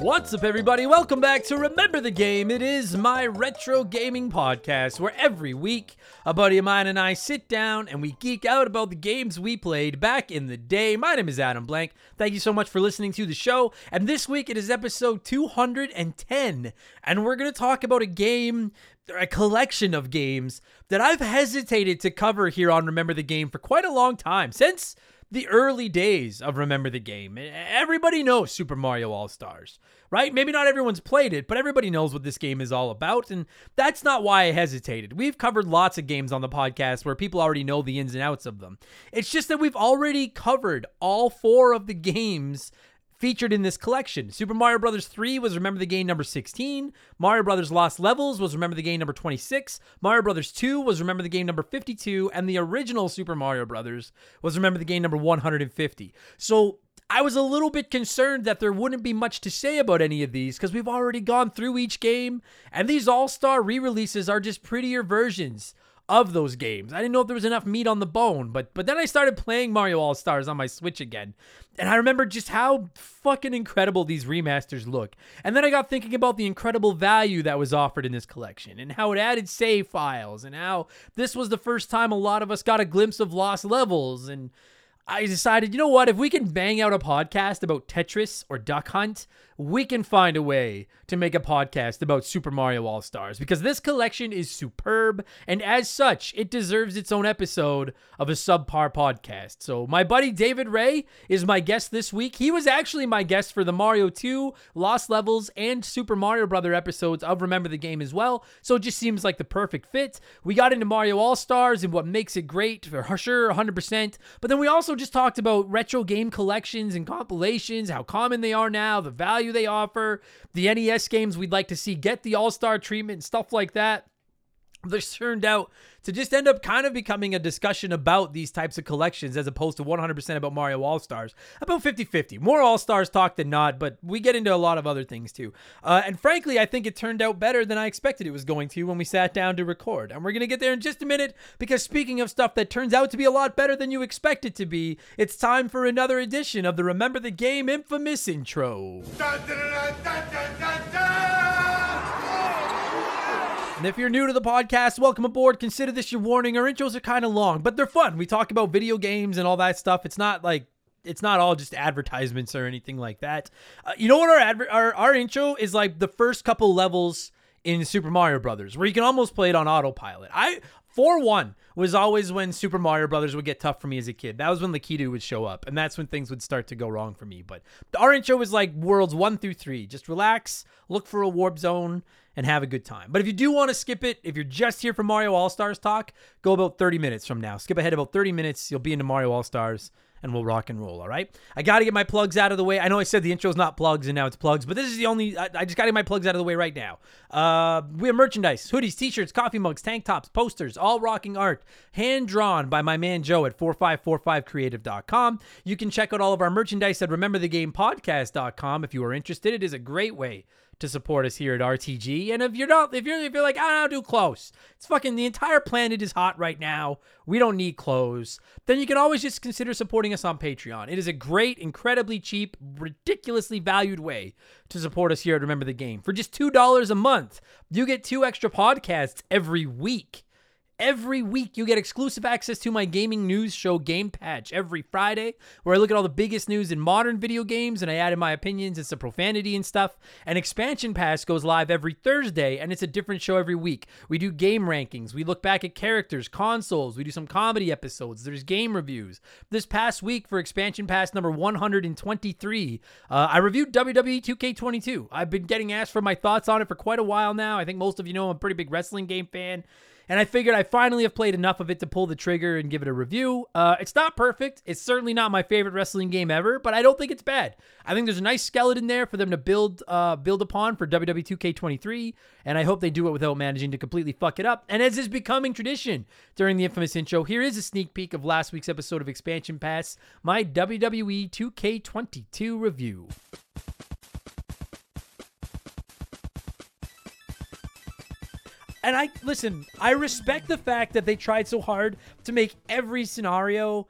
What's up, everybody? Welcome back to Remember the Game. It is my retro gaming podcast where every week a buddy of mine and I sit down and we geek out about the games we played back in the day. My name is Adam Blank. Thank you so much for listening to the show. And this week it is episode 210, and we're going to talk about a game a collection of games that I've hesitated to cover here on Remember the Game for quite a long time since the early days of Remember the Game. Everybody knows Super Mario All Stars, right? Maybe not everyone's played it, but everybody knows what this game is all about. And that's not why I hesitated. We've covered lots of games on the podcast where people already know the ins and outs of them. It's just that we've already covered all four of the games featured in this collection. Super Mario Brothers 3 was Remember the Game number 16. Mario Brothers Lost Levels was Remember the Game number 26. Mario Brothers 2 was Remember the Game number 52. And the original Super Mario Brothers was Remember the Game number 150. So I was a little bit concerned that there wouldn't be much to say about any of these because we've already gone through each game. And these All Star re releases are just prettier versions of those games. I didn't know if there was enough meat on the bone, but but then I started playing Mario All Stars on my Switch again. And I remember just how fucking incredible these remasters look. And then I got thinking about the incredible value that was offered in this collection and how it added save files and how this was the first time a lot of us got a glimpse of lost levels and I decided, you know what? If we can bang out a podcast about Tetris or Duck Hunt, we can find a way to make a podcast about Super Mario All Stars because this collection is superb, and as such, it deserves its own episode of a subpar podcast. So, my buddy David Ray is my guest this week. He was actually my guest for the Mario 2, Lost Levels, and Super Mario Brother episodes of Remember the Game as well. So, it just seems like the perfect fit. We got into Mario All Stars and what makes it great, for sure, 100%. But then we also just talked about retro game collections and compilations, how common they are now, the value they offer, the NES games we'd like to see get the All Star treatment, and stuff like that. This turned out to just end up kind of becoming a discussion about these types of collections as opposed to 100% about Mario All Stars. About 50 50. More All Stars talk than not, but we get into a lot of other things too. Uh, and frankly, I think it turned out better than I expected it was going to when we sat down to record. And we're going to get there in just a minute because speaking of stuff that turns out to be a lot better than you expect it to be, it's time for another edition of the Remember the Game infamous intro. And if you're new to the podcast, welcome aboard. Consider this your warning. Our intros are kind of long, but they're fun. We talk about video games and all that stuff. It's not like it's not all just advertisements or anything like that. Uh, you know what our, adver- our our intro is like the first couple levels in Super Mario Brothers, where you can almost play it on autopilot. I four one was always when Super Mario Brothers would get tough for me as a kid. That was when Lakitu would show up, and that's when things would start to go wrong for me. But our intro was like worlds one through three. Just relax, look for a warp zone, and have a good time. But if you do want to skip it, if you're just here for Mario All Stars talk, go about 30 minutes from now. Skip ahead about 30 minutes. You'll be into Mario All Stars and we'll rock and roll. All right. I got to get my plugs out of the way. I know I said the intro is not plugs and now it's plugs, but this is the only. I, I just got to get my plugs out of the way right now. Uh, we have merchandise, hoodies, t-shirts, coffee mugs, tank tops, posters, all rocking art, hand drawn by my man Joe at 4545creative.com. You can check out all of our merchandise at rememberthegamepodcast.com if you are interested. It is a great way to support us here at RTG. And if you're not, if you're if you're like, ah, I don't do clothes, it's fucking the entire planet is hot right now. We don't need clothes. Then you can always just consider supporting us on Patreon. It is a great, incredibly cheap, ridiculously valued way to support us here at Remember the Game. For just two dollars a month, you get two extra podcasts every week. Every week, you get exclusive access to my gaming news show, Game Patch, every Friday, where I look at all the biggest news in modern video games and I add in my opinions and some profanity and stuff. And Expansion Pass goes live every Thursday, and it's a different show every week. We do game rankings, we look back at characters, consoles, we do some comedy episodes, there's game reviews. This past week for Expansion Pass number 123, uh, I reviewed WWE 2K22. I've been getting asked for my thoughts on it for quite a while now. I think most of you know I'm a pretty big wrestling game fan and I figured I finally have played enough of it to pull the trigger and give it a review. Uh, it's not perfect. It's certainly not my favorite wrestling game ever, but I don't think it's bad. I think there's a nice skeleton there for them to build uh, build upon for WWE 2K23, and I hope they do it without managing to completely fuck it up. And as is becoming tradition during the infamous intro, here is a sneak peek of last week's episode of Expansion Pass, my WWE 2K22 review. And I listen, I respect the fact that they tried so hard to make every scenario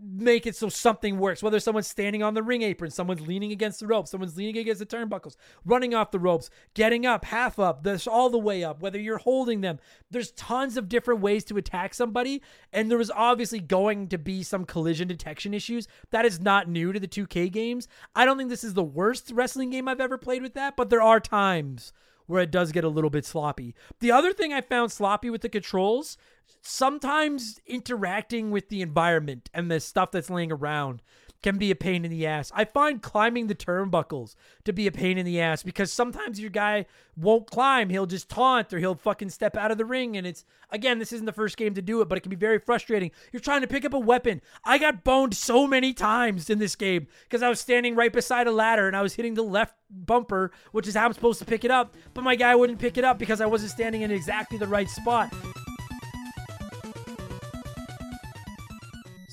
make it so something works. Whether someone's standing on the ring apron, someone's leaning against the ropes, someone's leaning against the turnbuckles, running off the ropes, getting up, half up, this all the way up, whether you're holding them. There's tons of different ways to attack somebody. And there was obviously going to be some collision detection issues. That is not new to the 2K games. I don't think this is the worst wrestling game I've ever played with that, but there are times where it does get a little bit sloppy. The other thing I found sloppy with the controls, sometimes interacting with the environment and the stuff that's laying around can be a pain in the ass. I find climbing the turnbuckles to be a pain in the ass because sometimes your guy won't climb. He'll just taunt or he'll fucking step out of the ring. And it's, again, this isn't the first game to do it, but it can be very frustrating. You're trying to pick up a weapon. I got boned so many times in this game because I was standing right beside a ladder and I was hitting the left bumper, which is how I'm supposed to pick it up. But my guy wouldn't pick it up because I wasn't standing in exactly the right spot.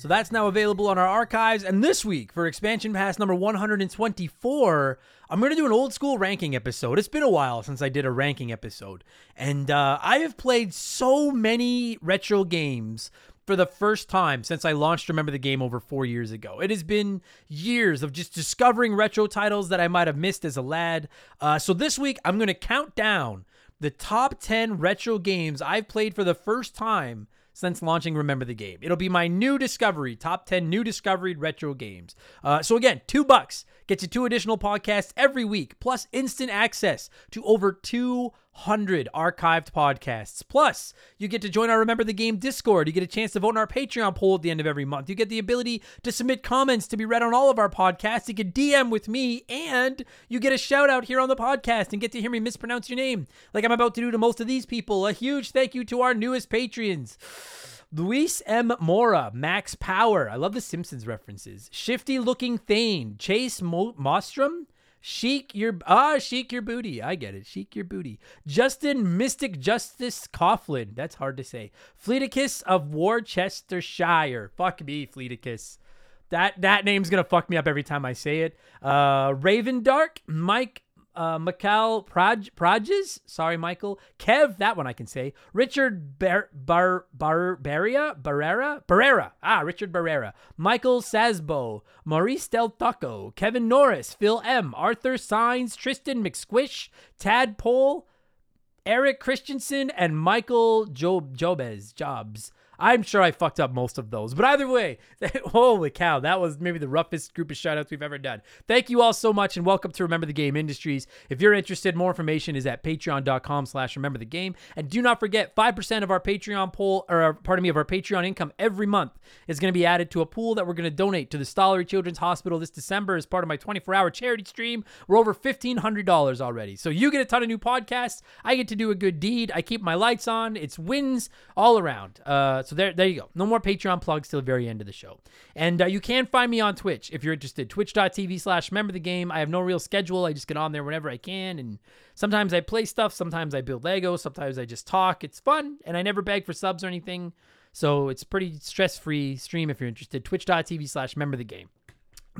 So that's now available on our archives. And this week, for expansion pass number 124, I'm going to do an old school ranking episode. It's been a while since I did a ranking episode. And uh, I have played so many retro games for the first time since I launched Remember the Game over four years ago. It has been years of just discovering retro titles that I might have missed as a lad. Uh, so this week, I'm going to count down the top 10 retro games I've played for the first time since launching Remember the Game. It'll be my new discovery, top 10 new discovery retro games. Uh, so again, two bucks gets you two additional podcasts every week, plus instant access to over 200 archived podcasts. Plus, you get to join our Remember the Game Discord. You get a chance to vote in our Patreon poll at the end of every month. You get the ability to submit comments to be read on all of our podcasts. You can DM with me, and you get a shout out here on the podcast and get to hear me mispronounce your name, like I'm about to do to most of these people. A huge thank you to our newest patrons. Luis M. Mora, Max Power. I love the Simpsons references. Shifty Looking Thane, Chase Mo- Mostrom, Chic your ah, chic your booty. I get it. Chic your booty. Justin Mystic Justice Coughlin. That's hard to say. Fleeticus of Worcestershire. Fuck me, Fleeticus. That that name's gonna fuck me up every time I say it. Uh, Raven Dark, Mike uh, Mikal Proj- Proges, sorry, Michael. Kev, that one I can say. Richard Bar Bar Bar Barrera? Barrera. Ah, Richard Barrera. Michael Sasbo, Maurice Del Taco, Kevin Norris, Phil M, Arthur Signs, Tristan McSquish, Tadpole, Eric Christensen, and Michael Job Jobez. Jobs. I'm sure I fucked up most of those. But either way, holy cow, that was maybe the roughest group of shoutouts we've ever done. Thank you all so much and welcome to Remember the Game Industries. If you're interested, more information is at patreon.com slash remember the game. And do not forget, 5% of our Patreon pool, or pardon me, of our Patreon income every month is going to be added to a pool that we're going to donate to the Stollery Children's Hospital this December as part of my 24 hour charity stream. We're over $1,500 already. So you get a ton of new podcasts. I get to do a good deed. I keep my lights on. It's wins all around. Uh, so there, there you go. No more Patreon plugs till the very end of the show. And uh, you can find me on Twitch if you're interested. Twitch.tv slash remember the game. I have no real schedule. I just get on there whenever I can. And sometimes I play stuff. Sometimes I build Lego. Sometimes I just talk. It's fun. And I never beg for subs or anything. So it's pretty stress-free stream if you're interested. Twitch.tv slash remember the game.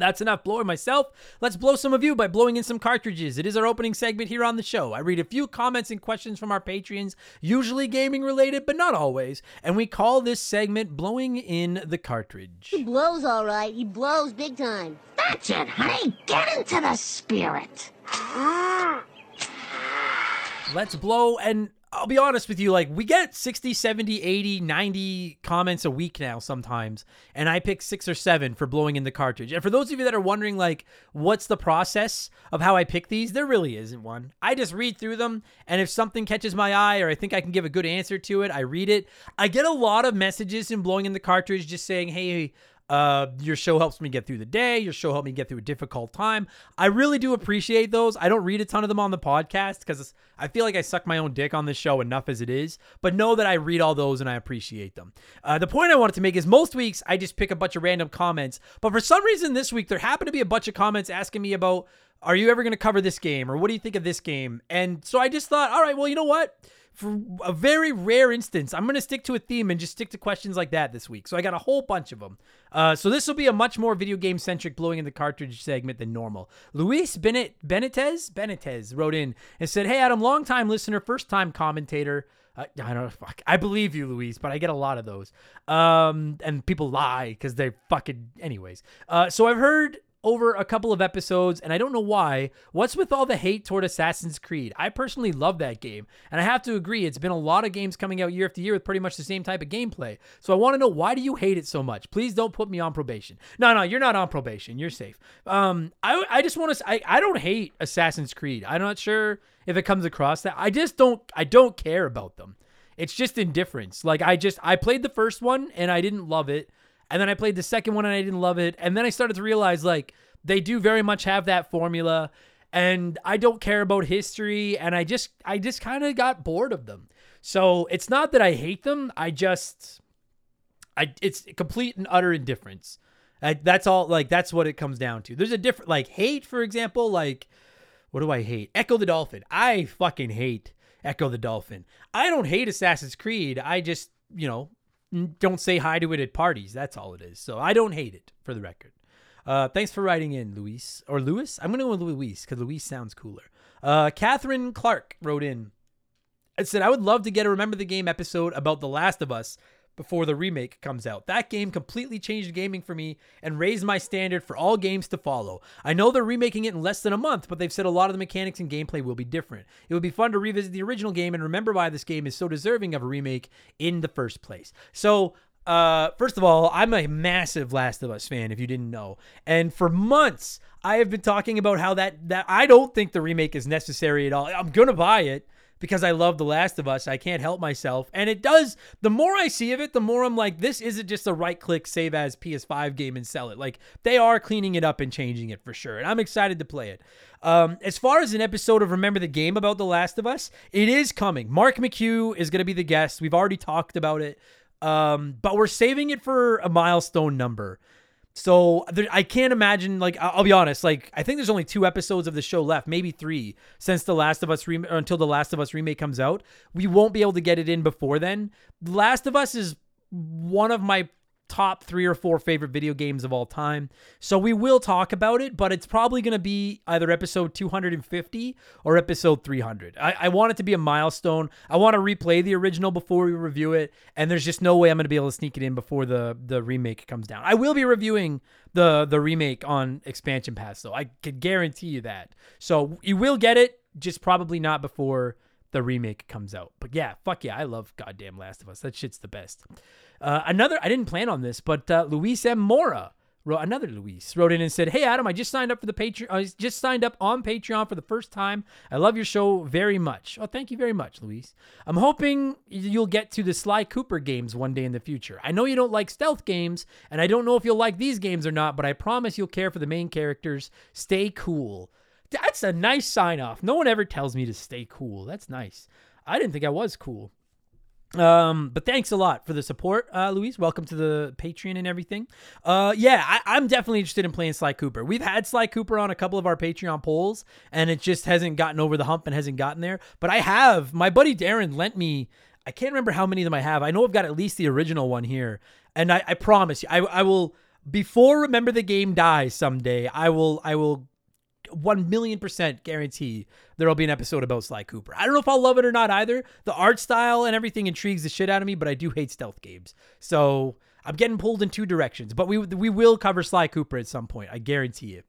That's enough blowing myself. Let's blow some of you by blowing in some cartridges. It is our opening segment here on the show. I read a few comments and questions from our Patreons, usually gaming related, but not always. And we call this segment Blowing in the Cartridge. He blows all right. He blows big time. That's it, honey. Get into the spirit. Ah. Let's blow and I'll be honest with you, like we get 60, 70, 80, 90 comments a week now sometimes, and I pick six or seven for blowing in the cartridge. And for those of you that are wondering, like, what's the process of how I pick these, there really isn't one. I just read through them, and if something catches my eye or I think I can give a good answer to it, I read it. I get a lot of messages in blowing in the cartridge just saying, hey, Uh, your show helps me get through the day. Your show helped me get through a difficult time. I really do appreciate those. I don't read a ton of them on the podcast because I feel like I suck my own dick on this show enough as it is. But know that I read all those and I appreciate them. Uh, the point I wanted to make is most weeks I just pick a bunch of random comments, but for some reason this week there happened to be a bunch of comments asking me about, are you ever going to cover this game or what do you think of this game? And so I just thought, all right, well, you know what? For a very rare instance, I'm going to stick to a theme and just stick to questions like that this week. So I got a whole bunch of them. Uh, so this will be a much more video game centric blowing in the cartridge segment than normal. Luis Benet Benitez Benitez wrote in and said, "Hey Adam, long time listener, first time commentator." Uh, I don't know. Fuck. I believe you, Luis, but I get a lot of those. Um, and people lie because they fucking. Anyways, uh, so I've heard over a couple of episodes, and I don't know why. What's with all the hate toward Assassin's Creed? I personally love that game, and I have to agree, it's been a lot of games coming out year after year with pretty much the same type of gameplay. So I want to know why do you hate it so much? Please don't put me on probation. No, no, you're not on probation. You're safe. Um, I I just want to. I I don't hate Assassin's Creed. I'm not sure if it comes across that. I just don't. I don't care about them. It's just indifference. Like I just I played the first one and I didn't love it. And then I played the second one and I didn't love it. And then I started to realize like they do very much have that formula and I don't care about history and I just I just kind of got bored of them. So it's not that I hate them, I just I it's complete and utter indifference. I, that's all like that's what it comes down to. There's a different like hate for example like what do I hate? Echo the Dolphin. I fucking hate Echo the Dolphin. I don't hate Assassin's Creed. I just, you know, don't say hi to it at parties. That's all it is. So I don't hate it, for the record. Uh, thanks for writing in, Luis. Or Lewis? I'm to go with Luis because Luis sounds cooler. Uh, Catherine Clark wrote in and said, I would love to get a Remember the Game episode about The Last of Us before the remake comes out. That game completely changed gaming for me and raised my standard for all games to follow. I know they're remaking it in less than a month, but they've said a lot of the mechanics and gameplay will be different. It would be fun to revisit the original game and remember why this game is so deserving of a remake in the first place. So, uh, first of all, I'm a massive Last of Us fan, if you didn't know. And for months, I have been talking about how that that I don't think the remake is necessary at all. I'm gonna buy it because I love The Last of Us. I can't help myself. And it does, the more I see of it, the more I'm like, this isn't just a right click save as PS5 game and sell it. Like, they are cleaning it up and changing it for sure. And I'm excited to play it. Um, as far as an episode of Remember the Game about The Last of Us, it is coming. Mark McHugh is going to be the guest. We've already talked about it. Um, but we're saving it for a milestone number. So there, I can't imagine. Like I'll be honest. Like I think there's only two episodes of the show left, maybe three, since the Last of Us re- until the Last of Us remake comes out. We won't be able to get it in before then. The Last of Us is one of my top three or four favorite video games of all time. So we will talk about it, but it's probably going to be either episode 250 or episode 300. I, I, want it to be a milestone. I want to replay the original before we review it, and there's just no way I'm going to be able to sneak it in before the the remake comes down. I will be reviewing the the remake on expansion pass, though. I could guarantee you that. So you will get it, just probably not before the remake comes out. But yeah, fuck yeah, I love goddamn Last of Us. That shit's the best. Uh, another, I didn't plan on this, but uh, Luis M. Mora wrote another Luis wrote in and said, "Hey Adam, I just signed up for the Patreon. I just signed up on Patreon for the first time. I love your show very much. Oh, thank you very much, Luis. I'm hoping you'll get to the Sly Cooper games one day in the future. I know you don't like stealth games, and I don't know if you'll like these games or not, but I promise you'll care for the main characters. Stay cool." That's a nice sign off. No one ever tells me to stay cool. That's nice. I didn't think I was cool. Um, but thanks a lot for the support, uh, Luis. Welcome to the Patreon and everything. Uh, yeah, I, am definitely interested in playing Sly Cooper. We've had Sly Cooper on a couple of our Patreon polls, and it just hasn't gotten over the hump and hasn't gotten there. But I have. My buddy Darren lent me. I can't remember how many of them I have. I know I've got at least the original one here, and I, I promise you, I, I will before Remember the Game dies someday. I will. I will 1 million percent guarantee there'll be an episode about Sly Cooper. I don't know if I'll love it or not either. The art style and everything intrigues the shit out of me, but I do hate stealth games. So I'm getting pulled in two directions. But we we will cover Sly Cooper at some point. I guarantee it.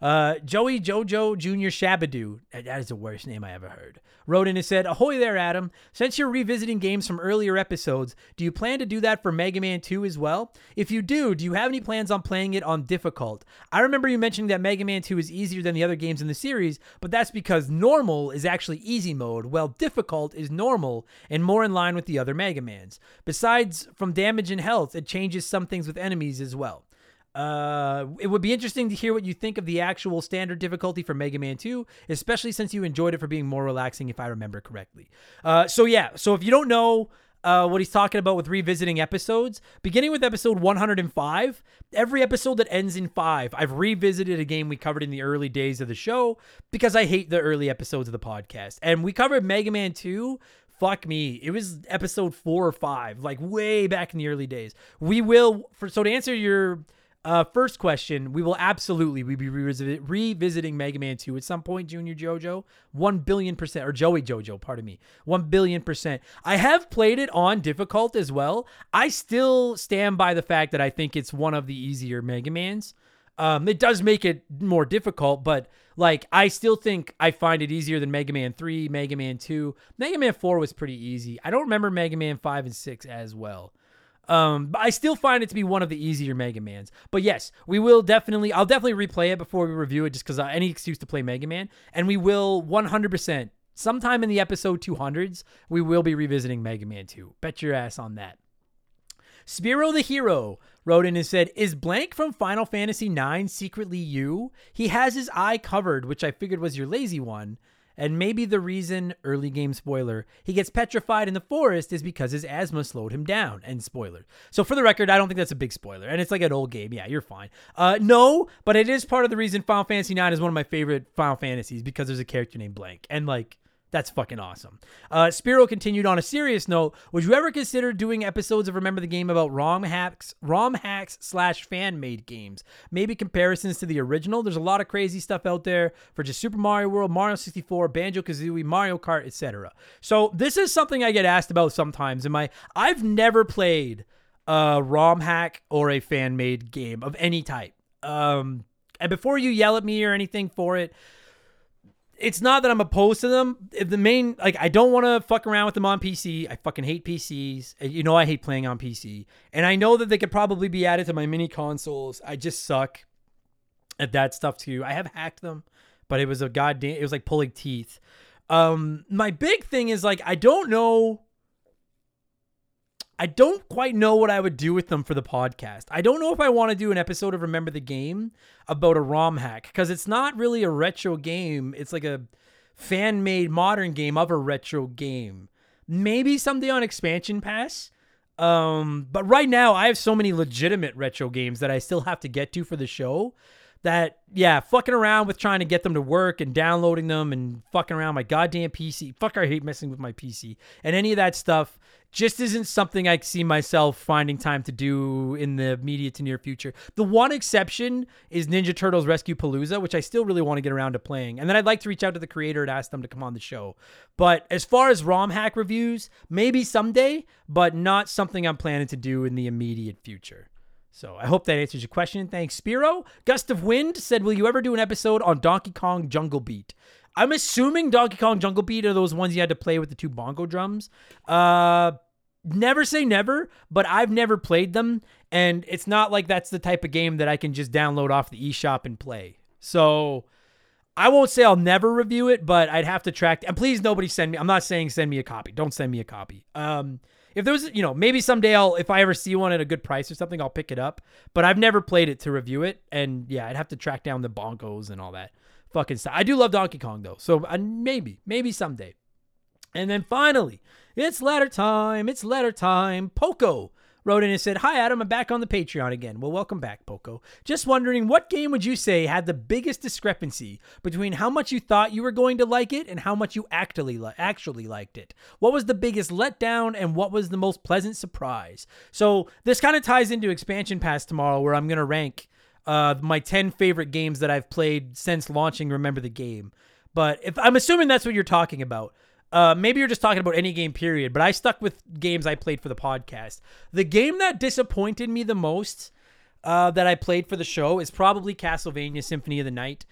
Uh, Joey Jojo Jr. Shabadoo, that is the worst name I ever heard, wrote in and said, Ahoy there, Adam. Since you're revisiting games from earlier episodes, do you plan to do that for Mega Man 2 as well? If you do, do you have any plans on playing it on difficult? I remember you mentioning that Mega Man 2 is easier than the other games in the series, but that's because normal is actually easy mode, while difficult is normal and more in line with the other Mega Mans. Besides, from damage and health, it changes some things with enemies as well. Uh, it would be interesting to hear what you think of the actual standard difficulty for Mega Man 2, especially since you enjoyed it for being more relaxing, if I remember correctly. Uh, so yeah, so if you don't know uh, what he's talking about with revisiting episodes, beginning with episode 105, every episode that ends in five, I've revisited a game we covered in the early days of the show because I hate the early episodes of the podcast. And we covered Mega Man 2 fuck me it was episode four or five like way back in the early days we will for so to answer your uh, first question, we will absolutely we be revisit, revisiting Mega Man 2 at some point, Junior JoJo. 1 billion percent, or Joey JoJo, pardon me. 1 billion percent. I have played it on difficult as well. I still stand by the fact that I think it's one of the easier Mega Mans. Um, it does make it more difficult, but like I still think I find it easier than Mega Man 3, Mega Man 2. Mega Man 4 was pretty easy. I don't remember Mega Man 5 and 6 as well. Um, but I still find it to be one of the easier Mega Mans. But yes, we will definitely, I'll definitely replay it before we review it just because uh, any excuse to play Mega Man. And we will 100%, sometime in the episode 200s, we will be revisiting Mega Man 2. Bet your ass on that. Spiro the Hero wrote in and said, Is Blank from Final Fantasy IX secretly you? He has his eye covered, which I figured was your lazy one. And maybe the reason, early game spoiler, he gets petrified in the forest is because his asthma slowed him down. And spoiler. So for the record, I don't think that's a big spoiler. And it's like an old game. Yeah, you're fine. Uh, no, but it is part of the reason Final Fantasy IX is one of my favorite Final Fantasies because there's a character named Blank. And like, that's fucking awesome. Uh, Spiro continued on a serious note. Would you ever consider doing episodes of Remember the Game about ROM hacks, ROM hacks slash fan made games? Maybe comparisons to the original. There's a lot of crazy stuff out there for just Super Mario World, Mario 64, Banjo Kazooie, Mario Kart, etc. So this is something I get asked about sometimes. In my, I've never played a ROM hack or a fan made game of any type. Um, and before you yell at me or anything for it, it's not that I'm opposed to them. The main like I don't want to fuck around with them on PC. I fucking hate PCs. You know I hate playing on PC. And I know that they could probably be added to my mini consoles. I just suck at that stuff too. I have hacked them, but it was a goddamn it was like pulling teeth. Um my big thing is like I don't know I don't quite know what I would do with them for the podcast. I don't know if I want to do an episode of Remember the Game about a ROM hack because it's not really a retro game. It's like a fan made modern game of a retro game. Maybe someday on Expansion Pass. Um, but right now, I have so many legitimate retro games that I still have to get to for the show that yeah, fucking around with trying to get them to work and downloading them and fucking around my goddamn PC. Fuck, I hate messing with my PC and any of that stuff just isn't something I see myself finding time to do in the immediate to near future. The one exception is Ninja Turtles Rescue Palooza, which I still really want to get around to playing. And then I'd like to reach out to the creator and ask them to come on the show. But as far as ROM hack reviews, maybe someday, but not something I'm planning to do in the immediate future. So I hope that answers your question. Thanks, Spiro. Gust of Wind said, Will you ever do an episode on Donkey Kong Jungle Beat? I'm assuming Donkey Kong Jungle Beat are those ones you had to play with the two bongo drums. Uh, never say never, but I've never played them, and it's not like that's the type of game that I can just download off the eShop and play. So I won't say I'll never review it, but I'd have to track. And please, nobody send me. I'm not saying send me a copy. Don't send me a copy. Um, if there was, you know, maybe someday I'll, if I ever see one at a good price or something, I'll pick it up. But I've never played it to review it, and yeah, I'd have to track down the bonkos and all that fucking stuff. I do love Donkey Kong though, so uh, maybe, maybe someday. And then finally, it's letter time. It's letter time. Poco wrote in and said, Hi, Adam. I'm back on the Patreon again. Well, welcome back, Poco. Just wondering, what game would you say had the biggest discrepancy between how much you thought you were going to like it and how much you actually, li- actually liked it? What was the biggest letdown and what was the most pleasant surprise? So, this kind of ties into Expansion Pass tomorrow, where I'm going to rank uh, my 10 favorite games that I've played since launching Remember the Game. But if I'm assuming that's what you're talking about. Uh, maybe you're just talking about any game period, but I stuck with games I played for the podcast. The game that disappointed me the most uh, that I played for the show is probably Castlevania Symphony of the Night,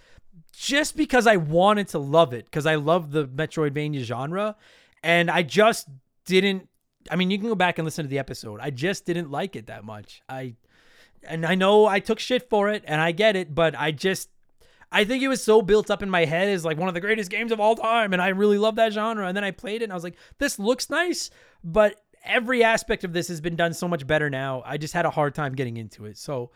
just because I wanted to love it, because I love the Metroidvania genre, and I just didn't. I mean, you can go back and listen to the episode. I just didn't like it that much. I and I know I took shit for it, and I get it, but I just I think it was so built up in my head as like one of the greatest games of all time, and I really love that genre. And then I played it, and I was like, this looks nice, but every aspect of this has been done so much better now. I just had a hard time getting into it. So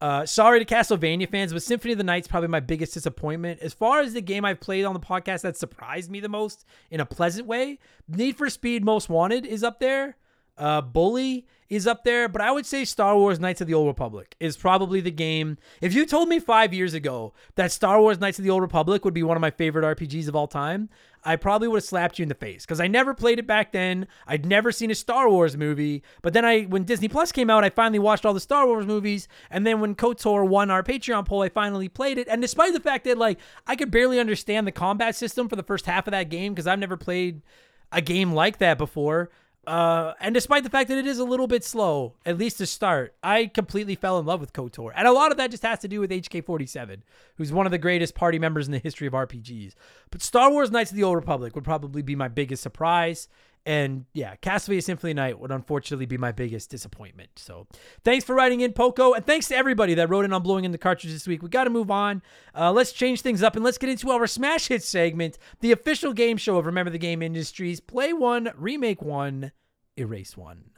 Uh, sorry to Castlevania fans, but Symphony of the Night's probably my biggest disappointment. As far as the game I've played on the podcast that surprised me the most in a pleasant way, Need for Speed Most Wanted is up there. Uh, Bully is up there, but I would say Star Wars Knights of the Old Republic is probably the game. If you told me five years ago that Star Wars Knights of the Old Republic would be one of my favorite RPGs of all time, I probably would have slapped you in the face because I never played it back then. I'd never seen a Star Wars movie, but then I, when Disney Plus came out, I finally watched all the Star Wars movies, and then when KOTOR won our Patreon poll, I finally played it. And despite the fact that like I could barely understand the combat system for the first half of that game because I've never played a game like that before. Uh, and despite the fact that it is a little bit slow, at least to start, I completely fell in love with KOTOR. And a lot of that just has to do with HK47, who's one of the greatest party members in the history of RPGs. But Star Wars Knights of the Old Republic would probably be my biggest surprise. And yeah, Castlevania Symphony Night would unfortunately be my biggest disappointment. So thanks for writing in, Poco. And thanks to everybody that wrote in on blowing in the cartridge this week. We got to move on. Uh, let's change things up and let's get into our Smash Hit segment, the official game show of Remember the Game Industries. Play one, remake one, erase one.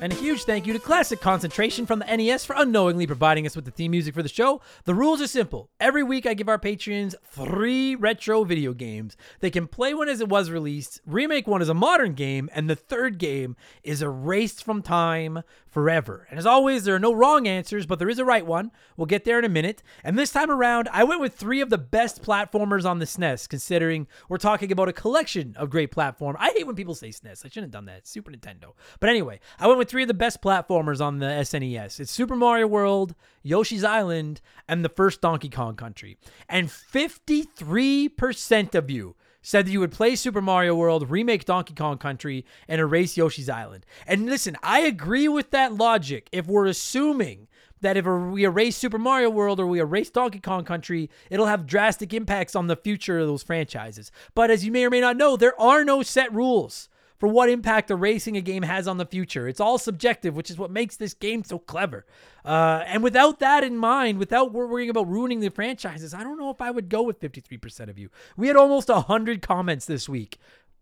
And a huge thank you to Classic Concentration from the NES for unknowingly providing us with the theme music for the show. The rules are simple. Every week I give our patrons three retro video games. They can play one as it was released, remake one as a modern game, and the third game is erased from time forever. And as always, there are no wrong answers, but there is a right one. We'll get there in a minute. And this time around, I went with three of the best platformers on the SNES, considering we're talking about a collection of great platform. I hate when people say SNES. I shouldn't have done that. Super Nintendo. But anyway, I went with three of the best platformers on the SNES. It's Super Mario World, Yoshi's Island, and the first Donkey Kong Country. And 53% of you said that you would play Super Mario World, remake Donkey Kong Country, and erase Yoshi's Island. And listen, I agree with that logic if we're assuming that if we erase Super Mario World or we erase Donkey Kong Country, it'll have drastic impacts on the future of those franchises. But as you may or may not know, there are no set rules for what impact erasing a game has on the future. It's all subjective, which is what makes this game so clever. Uh, and without that in mind, without worrying about ruining the franchises, I don't know if I would go with 53% of you. We had almost 100 comments this week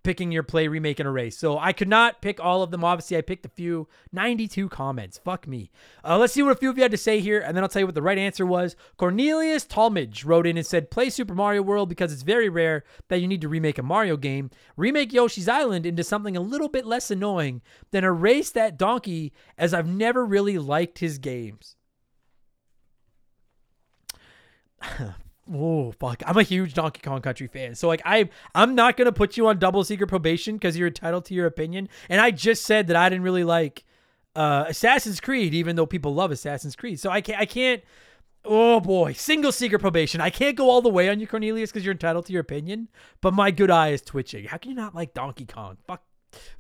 picking your play, remake, and erase. So I could not pick all of them. Obviously, I picked a few. 92 comments. Fuck me. Uh, let's see what a few of you had to say here, and then I'll tell you what the right answer was. Cornelius Talmadge wrote in and said, Play Super Mario World because it's very rare that you need to remake a Mario game. Remake Yoshi's Island into something a little bit less annoying than erase that donkey, as I've never really liked his games. Oh fuck! I'm a huge Donkey Kong Country fan, so like I I'm not gonna put you on double secret probation because you're entitled to your opinion. And I just said that I didn't really like uh, Assassin's Creed, even though people love Assassin's Creed. So I can't I can't. Oh boy, single secret probation. I can't go all the way on you, Cornelius, because you're entitled to your opinion. But my good eye is twitching. How can you not like Donkey Kong? Fuck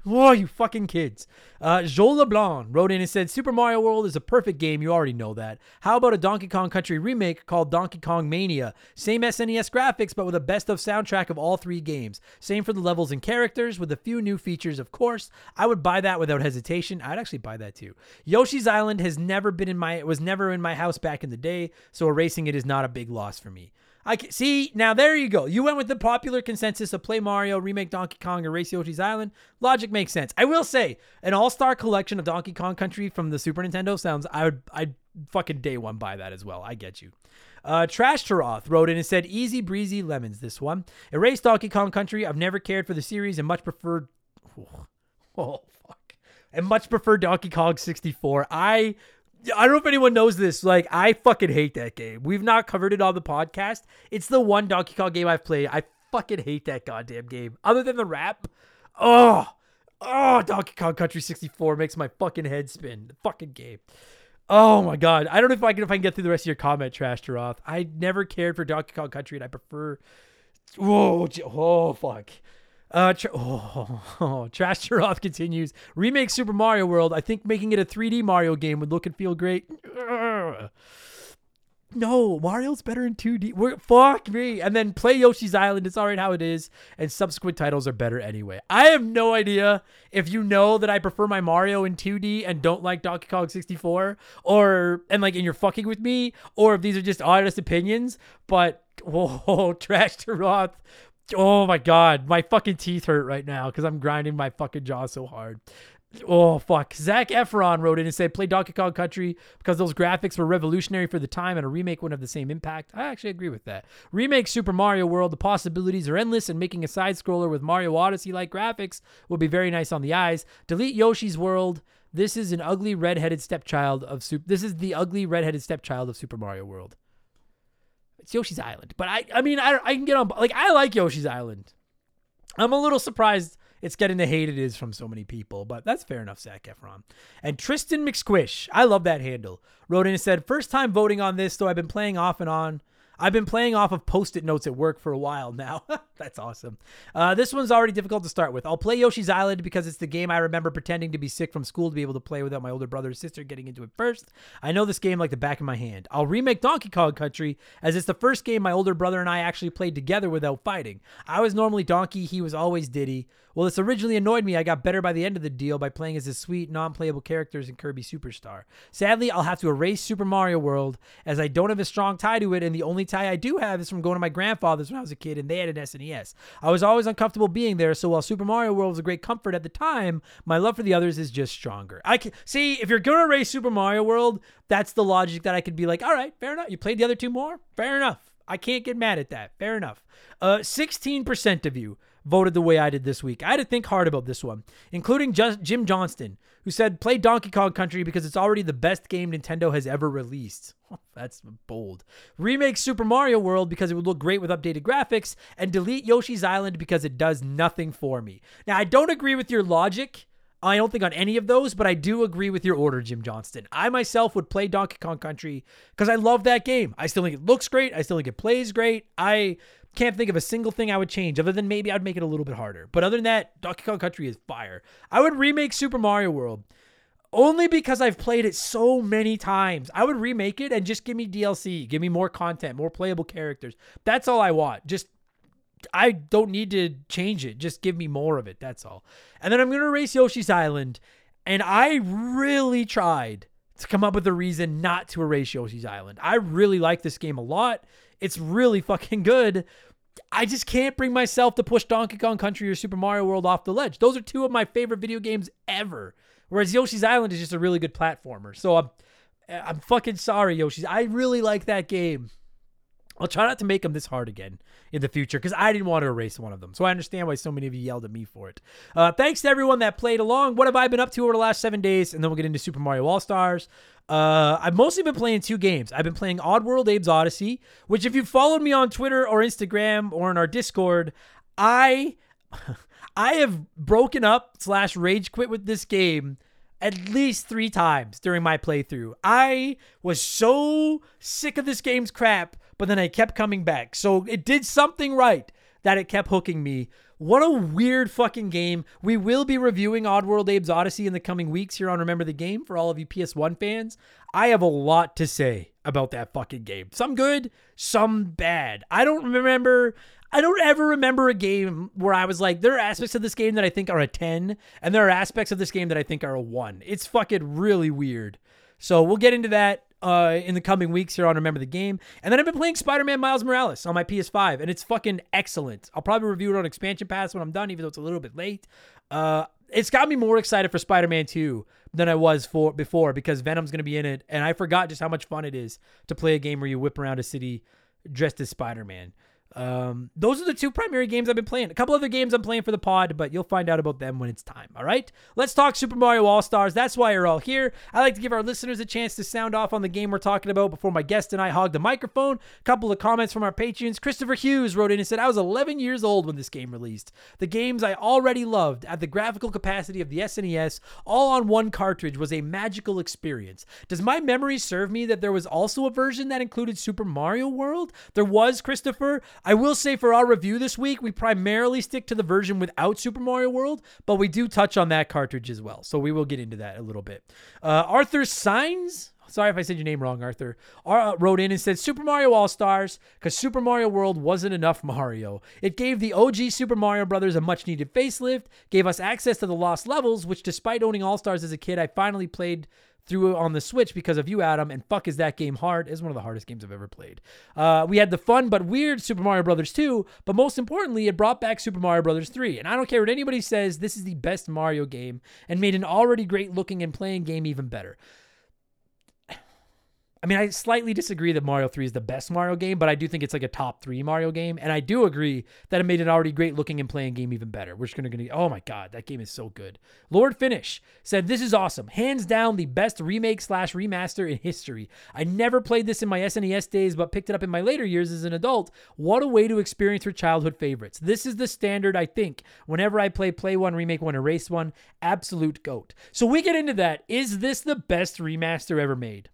Oh, you fucking kids. Uh, Joel LeBlanc wrote in and said, Super Mario World is a perfect game. You already know that. How about a Donkey Kong Country remake called Donkey Kong Mania? Same SNES graphics, but with a best of soundtrack of all three games. Same for the levels and characters, with a few new features, of course. I would buy that without hesitation. I'd actually buy that too. Yoshi's Island has never been in my, It was never in my house back in the day, so erasing it is not a big loss for me. I can, see now. There you go. You went with the popular consensus of play Mario, remake Donkey Kong, erase Yoshi's Island. Logic makes sense. I will say, an all-star collection of Donkey Kong Country from the Super Nintendo sounds. I would. I'd fucking day one buy that as well. I get you. Uh, Trash Taroth wrote in and said, "Easy breezy lemons." This one, erase Donkey Kong Country. I've never cared for the series and much preferred. Oh, oh fuck. And much prefer Donkey Kong 64. I I don't know if anyone knows this. Like, I fucking hate that game. We've not covered it on the podcast. It's the one Donkey Kong game I've played. I fucking hate that goddamn game. Other than the rap, oh, oh, Donkey Kong Country 64 makes my fucking head spin. The fucking game. Oh my god. I don't know if I can if I can get through the rest of your comment, Trash Taroth. I never cared for Donkey Kong Country and I prefer. Whoa, oh fuck. Uh, tra- oh, oh, Trash Taroth continues. Remake Super Mario World. I think making it a 3D Mario game would look and feel great. No, Mario's better in 2D. We're, fuck me. And then play Yoshi's Island. It's all right how it is. And subsequent titles are better anyway. I have no idea if you know that I prefer my Mario in 2D and don't like Donkey Kong 64, or and like and you're fucking with me, or if these are just honest opinions. But whoa, Trash Taroth Oh my god, my fucking teeth hurt right now because I'm grinding my fucking jaw so hard. Oh fuck. Zach Efron wrote in and said, "Play Donkey Kong Country because those graphics were revolutionary for the time, and a remake wouldn't have the same impact." I actually agree with that. Remake Super Mario World. The possibilities are endless, and making a side scroller with Mario Odyssey like graphics would be very nice on the eyes. Delete Yoshi's World. This is an ugly redheaded stepchild of Super. This is the ugly redheaded stepchild of Super Mario World. It's Yoshi's Island, but I, I mean, I, I can get on. Like, I like Yoshi's Island. I'm a little surprised it's getting the hate it is from so many people, but that's fair enough, Zach Efron. And Tristan McSquish, I love that handle, wrote in and said, First time voting on this, though I've been playing off and on. I've been playing off of post it notes at work for a while now. That's awesome. Uh, this one's already difficult to start with. I'll play Yoshi's Island because it's the game I remember pretending to be sick from school to be able to play without my older brother or sister getting into it first. I know this game like the back of my hand. I'll remake Donkey Kong Country as it's the first game my older brother and I actually played together without fighting. I was normally Donkey, he was always Diddy. Well, this originally annoyed me. I got better by the end of the deal by playing as his sweet, non playable characters in Kirby Superstar. Sadly, I'll have to erase Super Mario World as I don't have a strong tie to it, and the only tie I do have is from going to my grandfather's when I was a kid and they had an SNES. I was always uncomfortable being there, so while Super Mario World was a great comfort at the time, my love for the others is just stronger. I can see if you're gonna erase Super Mario World, that's the logic that I could be like, all right, fair enough. You played the other two more? Fair enough. I can't get mad at that. Fair enough. Uh, 16% of you voted the way I did this week. I had to think hard about this one, including just Jim Johnston, who said play Donkey Kong Country because it's already the best game Nintendo has ever released. Oh, that's bold. Remake Super Mario World because it would look great with updated graphics, and delete Yoshi's Island because it does nothing for me. Now, I don't agree with your logic. I don't think on any of those, but I do agree with your order, Jim Johnston. I myself would play Donkey Kong Country because I love that game. I still think it looks great. I still think it plays great. I can't think of a single thing I would change other than maybe I'd make it a little bit harder. But other than that, Donkey Kong Country is fire. I would remake Super Mario World only because I've played it so many times. I would remake it and just give me DLC, give me more content, more playable characters. That's all I want. Just I don't need to change it. Just give me more of it. That's all. And then I'm going to race Yoshi's Island. And I really tried to come up with a reason not to erase Yoshi's Island. I really like this game a lot. It's really fucking good. I just can't bring myself to push Donkey Kong Country or Super Mario World off the ledge. Those are two of my favorite video games ever. Whereas Yoshi's Island is just a really good platformer. So I'm I'm fucking sorry, Yoshi's. I really like that game. I'll try not to make them this hard again in the future because I didn't want to erase one of them. So I understand why so many of you yelled at me for it. Uh, thanks to everyone that played along. What have I been up to over the last seven days? And then we'll get into Super Mario All Stars. Uh, I've mostly been playing two games. I've been playing Oddworld Abe's Oddysee, which if you've followed me on Twitter or Instagram or in our Discord, I I have broken up slash rage quit with this game at least three times during my playthrough. I was so sick of this game's crap, but then I kept coming back. So it did something right that it kept hooking me. What a weird fucking game. We will be reviewing Oddworld Abe's Oddysee in the coming weeks here on Remember the Game for all of you PS1 fans. I have a lot to say about that fucking game. Some good, some bad. I don't remember I don't ever remember a game where I was like, there are aspects of this game that I think are a 10, and there are aspects of this game that I think are a 1. It's fucking really weird. So we'll get into that uh, in the coming weeks here on Remember the Game. And then I've been playing Spider Man Miles Morales on my PS5, and it's fucking excellent. I'll probably review it on Expansion Pass when I'm done, even though it's a little bit late. Uh, it's got me more excited for Spider Man 2 than I was for before because Venom's going to be in it, and I forgot just how much fun it is to play a game where you whip around a city dressed as Spider Man. Um, those are the two primary games I've been playing. A couple other games I'm playing for the pod, but you'll find out about them when it's time. All right, let's talk Super Mario All Stars. That's why you're all here. I like to give our listeners a chance to sound off on the game we're talking about before my guest and I hog the microphone. A couple of comments from our patrons. Christopher Hughes wrote in and said, "I was 11 years old when this game released. The games I already loved at the graphical capacity of the SNES, all on one cartridge, was a magical experience. Does my memory serve me that there was also a version that included Super Mario World? There was, Christopher." I will say for our review this week, we primarily stick to the version without Super Mario World, but we do touch on that cartridge as well. So we will get into that a little bit. Uh, Arthur Signs. Sorry if I said your name wrong, Arthur. Uh, wrote in and said Super Mario All Stars because Super Mario World wasn't enough Mario. It gave the OG Super Mario Brothers a much needed facelift, gave us access to the lost levels, which, despite owning All Stars as a kid, I finally played through on the Switch because of you, Adam. And fuck, is that game hard? It's one of the hardest games I've ever played. Uh, we had the fun but weird Super Mario Brothers 2, but most importantly, it brought back Super Mario Brothers 3. And I don't care what anybody says, this is the best Mario game and made an already great looking and playing game even better. I mean, I slightly disagree that Mario 3 is the best Mario game, but I do think it's like a top three Mario game. And I do agree that it made an already great looking and playing game even better. We're just going to, oh my God, that game is so good. Lord Finish said, This is awesome. Hands down, the best remake slash remaster in history. I never played this in my SNES days, but picked it up in my later years as an adult. What a way to experience your childhood favorites. This is the standard, I think, whenever I play Play One, Remake One, Erase One. Absolute GOAT. So we get into that. Is this the best remaster ever made?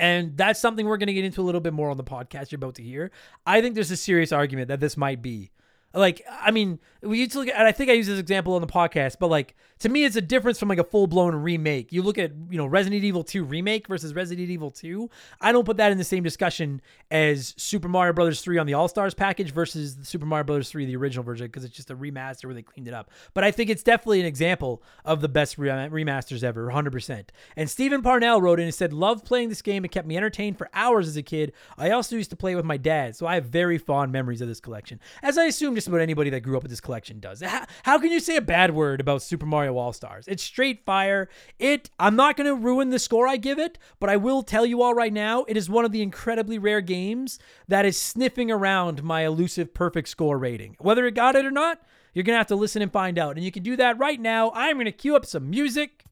And that's something we're going to get into a little bit more on the podcast you're about to hear. I think there's a serious argument that this might be. Like, I mean, we used to look at, and I think I used this example on the podcast, but like, to me, it's a difference from like a full blown remake. You look at, you know, Resident Evil 2 remake versus Resident Evil 2. I don't put that in the same discussion as Super Mario Brothers 3 on the All Stars package versus Super Mario Brothers 3, the original version, because it's just a remaster where they cleaned it up. But I think it's definitely an example of the best remasters ever, 100%. And Stephen Parnell wrote in and said, Love playing this game. It kept me entertained for hours as a kid. I also used to play with my dad, so I have very fond memories of this collection. As I assume just about anybody that grew up with this collection does. How, how can you say a bad word about Super Mario All Stars? It's straight fire. It. I'm not going to ruin the score I give it, but I will tell you all right now, it is one of the incredibly rare games that is sniffing around my elusive perfect score rating. Whether it got it or not, you're going to have to listen and find out. And you can do that right now. I'm going to cue up some music.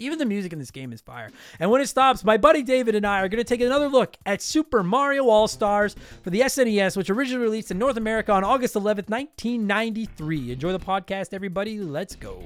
Even the music in this game is fire. And when it stops, my buddy David and I are going to take another look at Super Mario All Stars for the SNES, which originally released in North America on August 11th, 1993. Enjoy the podcast, everybody. Let's go.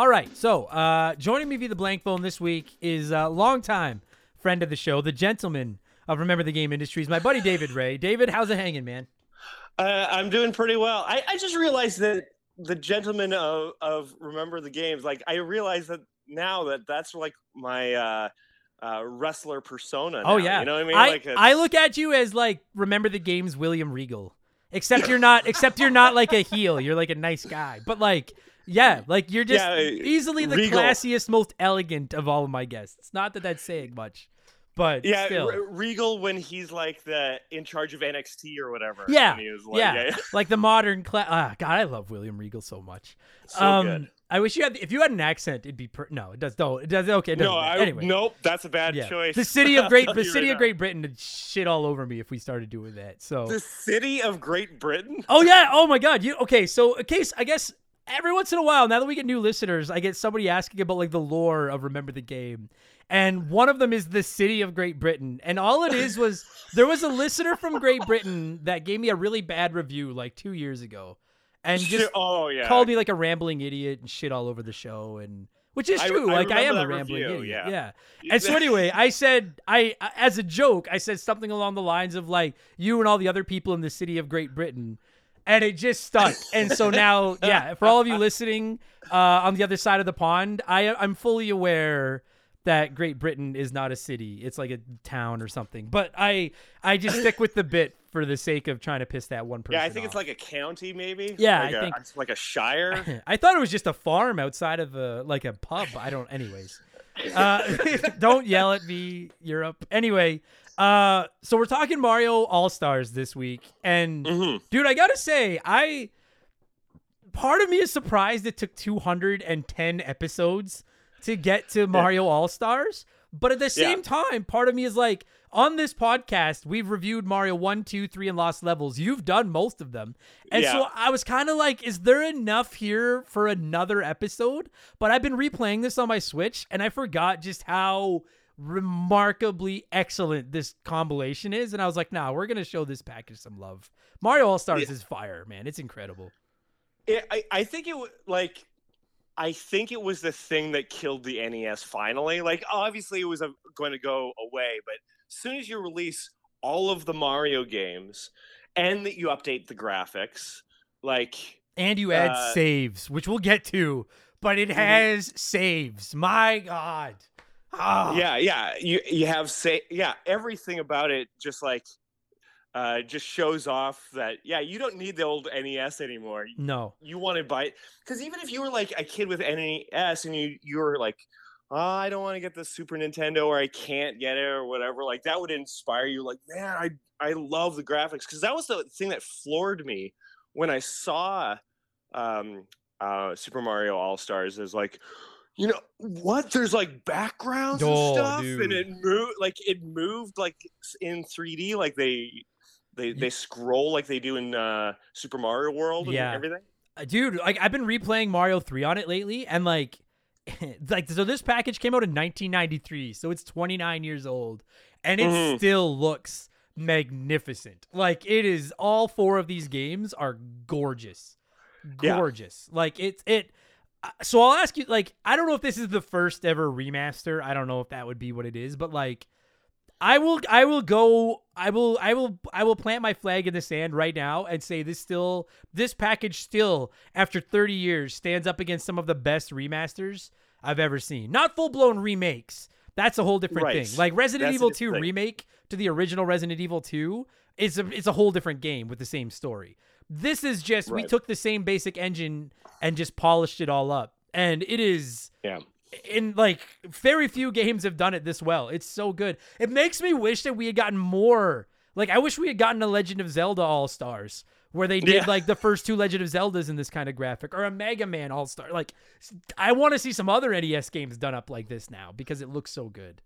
All right. So, uh, joining me via the blank phone this week is a longtime friend of the show, the gentleman of Remember the Game Industries, my buddy David Ray. David, how's it hanging, man? Uh, I'm doing pretty well. I, I just realized that the gentleman of, of Remember the Games, like, I realize that now that that's like my uh, uh, wrestler persona. Oh, yeah. You know what I mean? I, like I look at you as like Remember the Games William Regal. Except you're not except you're not like a heel. You're like a nice guy. But like yeah, like you're just Yeah, easily the Regal. classiest, most elegant of all of my guests. Not that that's saying much, but yeah, still. R- Regal when he's like the in charge of NXT or whatever. Yeah, and he was like, yeah, yeah, like the modern class. Ah, God, I love William Regal so much. so um, good. I wish you had. If you had an accent, it'd be per- no. It does. No, it does. Okay, it No. I, anyway. nope, that's a bad Yeah. choice. The city of Great, the city right of. Great Britain would shit all over me if we started doing that. So, The city of Great Britain. oh yeah, oh my God, you okay? So, a case, I guess every once in a while, now that we get new listeners, I get somebody asking about like the lore of Remember the Game, and one of them is the city of Great Britain, and all it is was there was a listener from Great Britain that gave me a really bad review like two years ago, and just oh yeah, called me like a rambling idiot and shit all over the show and which is true I like i am a rambling review, idiot yeah. yeah. And so anyway i said I, I as a joke i said something along the lines of like you and all the other people in the city of great britain and it just stuck and so now yeah for all of you listening uh, on the other side of the pond i i'm fully aware that Great Britain is not a city; it's like a town or something. But I, I just stick with the bit for the sake of trying to piss that one person. yeah, I think it's like a county, maybe. Yeah, like I a- think- it's like a shire. I thought it was just a farm outside of a like a pub. I don't. Anyways, uh, don't yell at me, Europe. Anyway, uh, so we're talking Mario All Stars this week, and Mhm. dude, I gotta say, I part of me is surprised it took 210 episodes to get to Mario All Stars, but at the same Yeah. time, part of me is like. On this podcast, we've reviewed Mario 1, 2, 3, and Lost Levels. You've done most of them. And so I was kind of like, is there enough here for another episode? But I've been replaying this on my Switch and I forgot just how remarkably excellent this compilation is. And I was like, nah, we're to show this package some love. Mario All Stars Yeah. is fire, man. It's incredible. It, I, I think it was like I think it was the thing that killed the NES finally. Like obviously it was a, going to go away, but as soon as you release all of the Mario games and that you update the graphics. Like And you add Uh, saves, which we'll get to, but it Mhm. has saves. My God. Ah. yeah, yeah, you you have say yeah, everything about it just like uh just shows off that yeah, you don't need the old NES anymore. No. You want to buy it because even if you were like a kid with NES and you you were like oh, I don't want to get the Super Nintendo or I can't get it or whatever. Like that would inspire you. Like, man, I I love the graphics because that was the thing that floored me when I saw um, uh, Super Mario All Stars. Is like, you know what? There's like backgrounds Oh, and stuff, and it moved like it moved like in 3D, like they. They, they scroll like they do in uh, Super Mario World and Yeah. everything. Uh, dude like i've been replaying mario 3 on it lately and like like so this package came out in 1993 so it's 29 years old and it Mhm. still looks magnificent like it is all four of these games are gorgeous Yeah. gorgeous like it's it so i'll ask you like i don't know if this is the first ever remaster i don't know if that would be what it is but like I will I will go I will I will I will plant my flag in the sand right now and say this still this package still after 30 years stands up against some of the best remasters I've ever seen. Not full-blown remakes. That's a whole different Right. thing. Like Resident That's Evil 2 thing. remake to the original Resident Evil 2 is a, it's a whole different game with the same story. This is just we took the same basic engine and just polished it all up. And it is Yeah. in like very few games have done it this well. It's so good. It makes me wish that we had gotten more. Like I wish we had gotten a Legend of Zelda All Stars where they did Yeah. like the first two Legend of Zeldas in this kind of graphic or a Mega Man All Star. Like I want to see some other NES games done up like this now because it looks so good.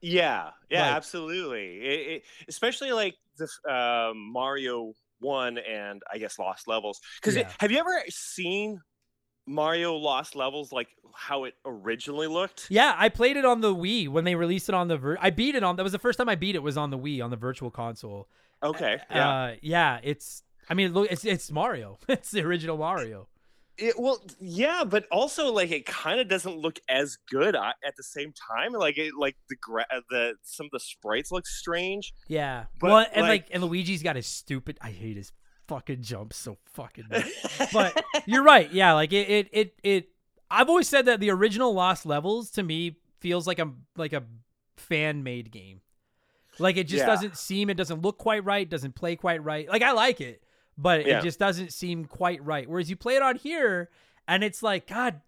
Yeah, yeah, Like- absolutely. It, it, especially like the uh, Mario One and I guess Lost Levels. Because Yeah. have you ever seen Mario Lost Levels like how it originally looked? Yeah, I played it on the Wii when they released it on the vir- I beat it on that was the first time I beat it was on the Wii on the virtual console. Okay, yeah. Uh yeah, it's I mean look it's it's Mario. it's the original Mario. It, well, yeah, but also like it kind of doesn't look as good uh, at the same time. Like it, like the gra- uh, the some of the sprites look strange. Yeah. But, well, and like, like- and Luigi's got his stupid. I hate his fucking jumps so fucking much. but you're right. Yeah. Like it, it, it, it. I've always said that the original Lost Levels to me feels like a like a fan made game. Like it just Yeah. doesn't seem. It doesn't look quite right. Doesn't play quite right. Like I like it, but Yeah. it just doesn't seem quite right. Whereas you play it on here, and it's like God.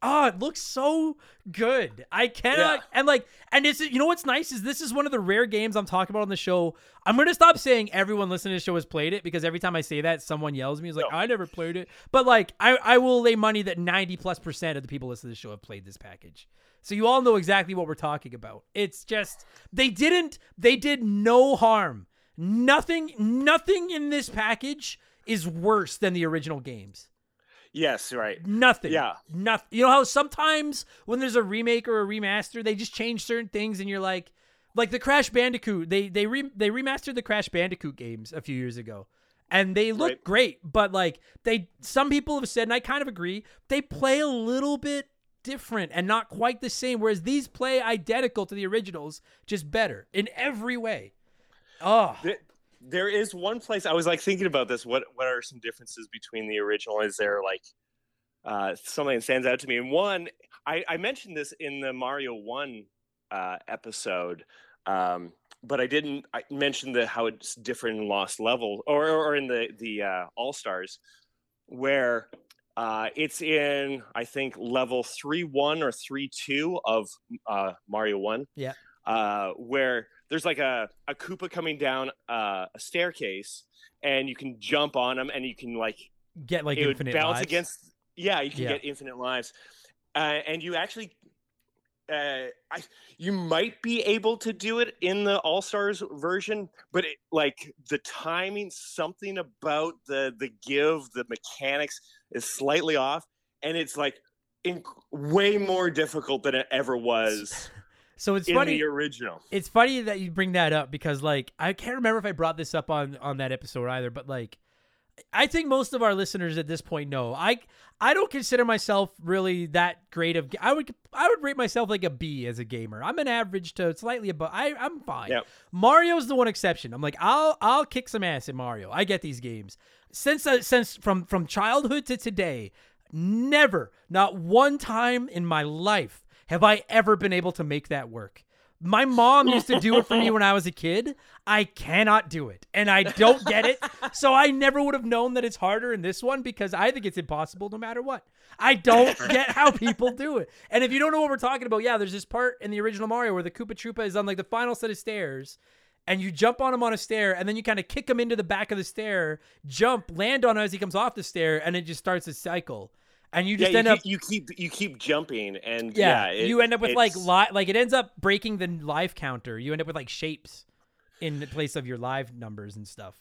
Oh, it looks so good. I cannot Yeah. and like and it's you know what's nice is this is one of the rare games I'm talking about on the show. I'm gonna stop saying everyone listening to the show has played it because every time I say that, someone yells at me. It's like No. I never played it, but like I I will lay money that 90 plus percent of the people listening to the show have played this package. So you all know exactly what we're talking about. It's just they didn't they did no harm. Nothing nothing in this package is worse than the original games. yes, right. Nothing. Yeah. Nothing. You know how sometimes when there's a remake or a remaster, they just change certain things, and you're like, like the Crash Bandicoot. They they re, they remastered the Crash Bandicoot games a few years ago, and they look Right. great. But like they, some people have said, and I kind of agree, they play a little bit different and not quite the same. Whereas these play identical to the originals, just better in every way. Oh, Th- there is one place I was like thinking about this. What what are some differences between the original? Is there like uh, something that stands out to me? And one, I, I mentioned this in the Mario One uh, episode, um, but I didn't I mention the how it's different in Lost Level or or in the the uh, All Stars, where uh, it's in I think level three one or three two of uh, Mario One. Yeah. Uh, where there's like a a Koopa coming down uh, a staircase, and you can jump on them, and you can like get like it would infinite bounce lives. against. Yeah, you can Yeah. get infinite lives, uh, and you actually. Uh, I you might be able to do it in the All Stars version, but it, like the timing, something about the the give, the mechanics is slightly off, and it's like way more difficult than it ever was So it's in funny. the original. it's funny that you bring that up because like I can't remember if I brought this up on on that episode either, but like I think most of our listeners at this point know. I I don't consider myself really that great of. I would I would rate myself like a B as a gamer. I'm an average to slightly above. I I'm fine. Yep. Mario's the one exception. I'm like I'll I'll kick some ass in Mario. I get these games since uh, since from from childhood to today. Never, not one time in my life have I ever been able to make that work. My mom used to do it for me when I was a kid. I cannot do it, and I don't get it. So I never would have known that it's harder in this one because I think it's impossible no matter what. I don't get how people do it. And if you don't know what we're talking about, yeah, there's this part in the original Mario where the Koopa Troopa is on like the final set of stairs, and you jump on him on a stair, and then you kind of kick him into the back of the stair, jump, land on him as he comes off the stair, and it just starts a cycle. And you just yeah, end you, up you keep you keep jumping, and yeah, yeah, it- you end up with like li- like it ends up breaking the live counter. You end up with like shapes in the place of your live numbers and stuff.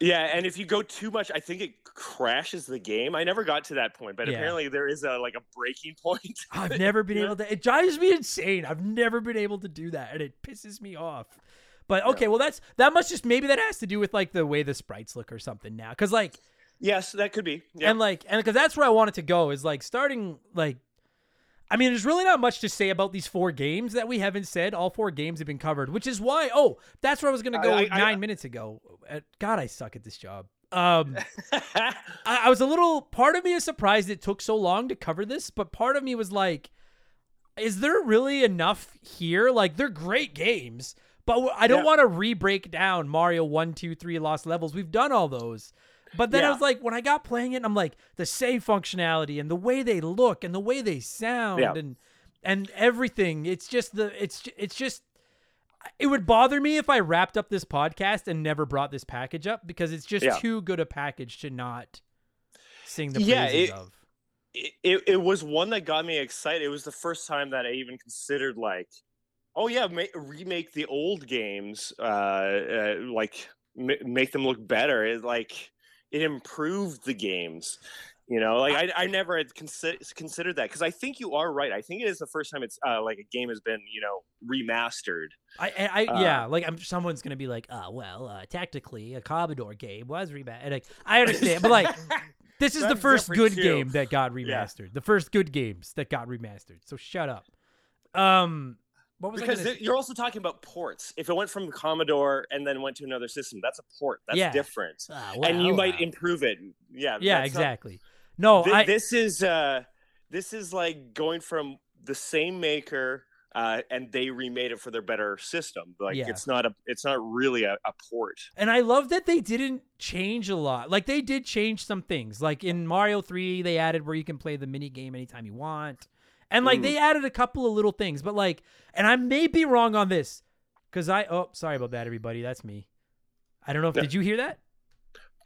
Yeah, and if you go too much, I think it crashes the game. I never got to that point, but Yeah. apparently there is a like a breaking point. I've never been able to. It drives me insane. I've never been able to do that, and it pisses me off. But okay, well that's that must just maybe that has to do with like the way the sprites look or something now. Because like yes, that could be. Yeah. and like and because that's where I wanted to go is like starting like. I mean, there's really not much to say about these four games that we haven't said. All four games have been covered, which is why. Oh, that's where I was gonna go I- I- nine minutes ago. Uh, God, I suck at this job. Um, I, I was a little. Part of me is surprised it took so long to cover this, but part of me was like, is there really enough here? Like, they're great games, but I don't Yeah. want to re-break down Mario one, two, three, Lost Levels. We've done all those. But then I was like, when I got playing it, I'm like, the save functionality and the way they look and the way they sound Yeah. and and everything. It's just the it's it's just it would bother me if I wrapped up this podcast and never brought this package up because it's just Yeah. too good a package to not sing the Yeah, praises it- of. it, it, it was one that got me excited. It was the first time that I even considered like, oh yeah, ma- remake the old games, uh, uh like m- make them look better. It like it improved the games. You know, like I, I never had consi- considered that because I think you are right. I think it is the first time it's uh, like a game has been you know remastered. I, I, I Uh, yeah, like I'm. Someone's gonna be like, "Oh, well, uh, tactically, a Commodore game was remastered." Like, I understand, but like, this is the first good too. game that got Yeah. remastered. The first good games that got remastered. So shut up. Um, what was because gonna you're also talking about ports. If it went from Commodore and then went to another system, that's a port. That's Yeah. different. Ah, and you might improve it. Yeah. yeah, that's not- exactly. No, Thi- I this is uh this is like going from the same maker uh and they remade it for their better system like Yeah. it's not a it's not really a, a port And I love that they didn't change a lot. Like they did change some things. Like in Mario 3, they added where you can play the mini game anytime you want. And like Mm. they added a couple of little things, but like and I may be wrong on this cuz I oh, sorry about that everybody. That's me. I don't know if No. did you hear that?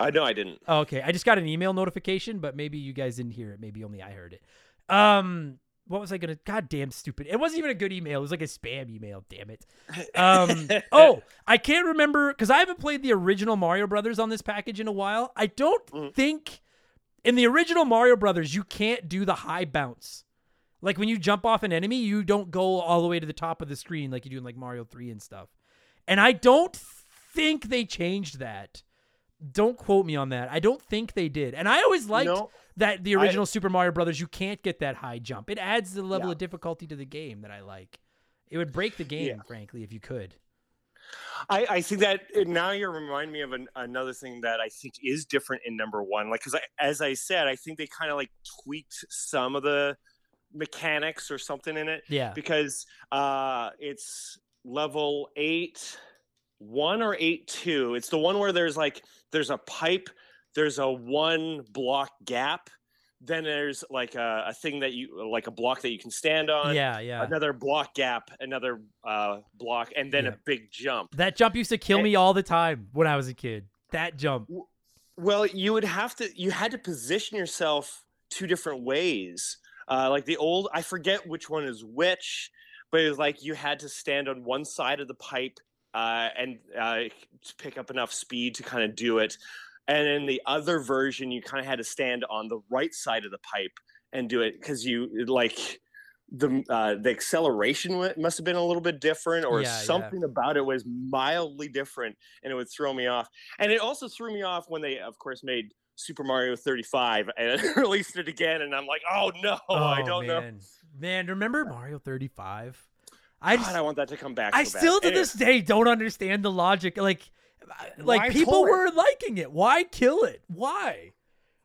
i know i didn't Oh, okay. I just got an email notification, but maybe you guys didn't hear it. Maybe only I heard it. Um what was I gonna? Goddamn stupid! It wasn't even a good email. It was like a spam email. Damn it. Um. oh, I can't remember because I haven't played the original Mario Brothers on this package in a while. I don't Mm. think in the original Mario Brothers you can't do the high bounce. Like when you jump off an enemy, you don't go all the way to the top of the screen like you do in like Mario Three and stuff. And I don't think they changed that. Don't quote me on that. I don't think they did. And I always liked No. that the I- original Super Mario Brothers, you can't get that high jump. It adds the level Yeah. of difficulty to the game that I like. It would break the game, Yeah. frankly, if you could. I, I think that now you're reminding me of an, another thing that I think is different in number one. Like, because as I said, I think they kind of like tweaked some of the mechanics or something in it Yeah. because uh, it's level eight one or eight two. It's the one where there's like there's a pipe, there's a one block gap, then there's like a, a thing that you like a block that you can stand on. Yeah, yeah. Another block gap, another uh, block, and then Yeah. a big jump. That jump used to kill Eh. me all the time when I was a kid. That jump. Well, you would have to you had to position yourself two different ways. Uh, like the old, I forget which one is which, but it was like you had to stand on one side of the pipe uh, and uh, to pick up enough speed to kind of do it. And in the other version, you kind of had to stand on the right side of the pipe and do it because you like the uh, the acceleration must have been a little bit different, or Yeah, yeah. something about it was mildly different, and it would throw me off. And it also threw me off when they, of course, made Super Mario 35 and released it again, and I'm like, oh no, I oh, don't know. man. Man, remember Mario 35? I God, just, I want that to come back. I so still to Anyway, this day don't understand the logic. Like, uh, like Why people pull it? were liking it. Why kill it? Why?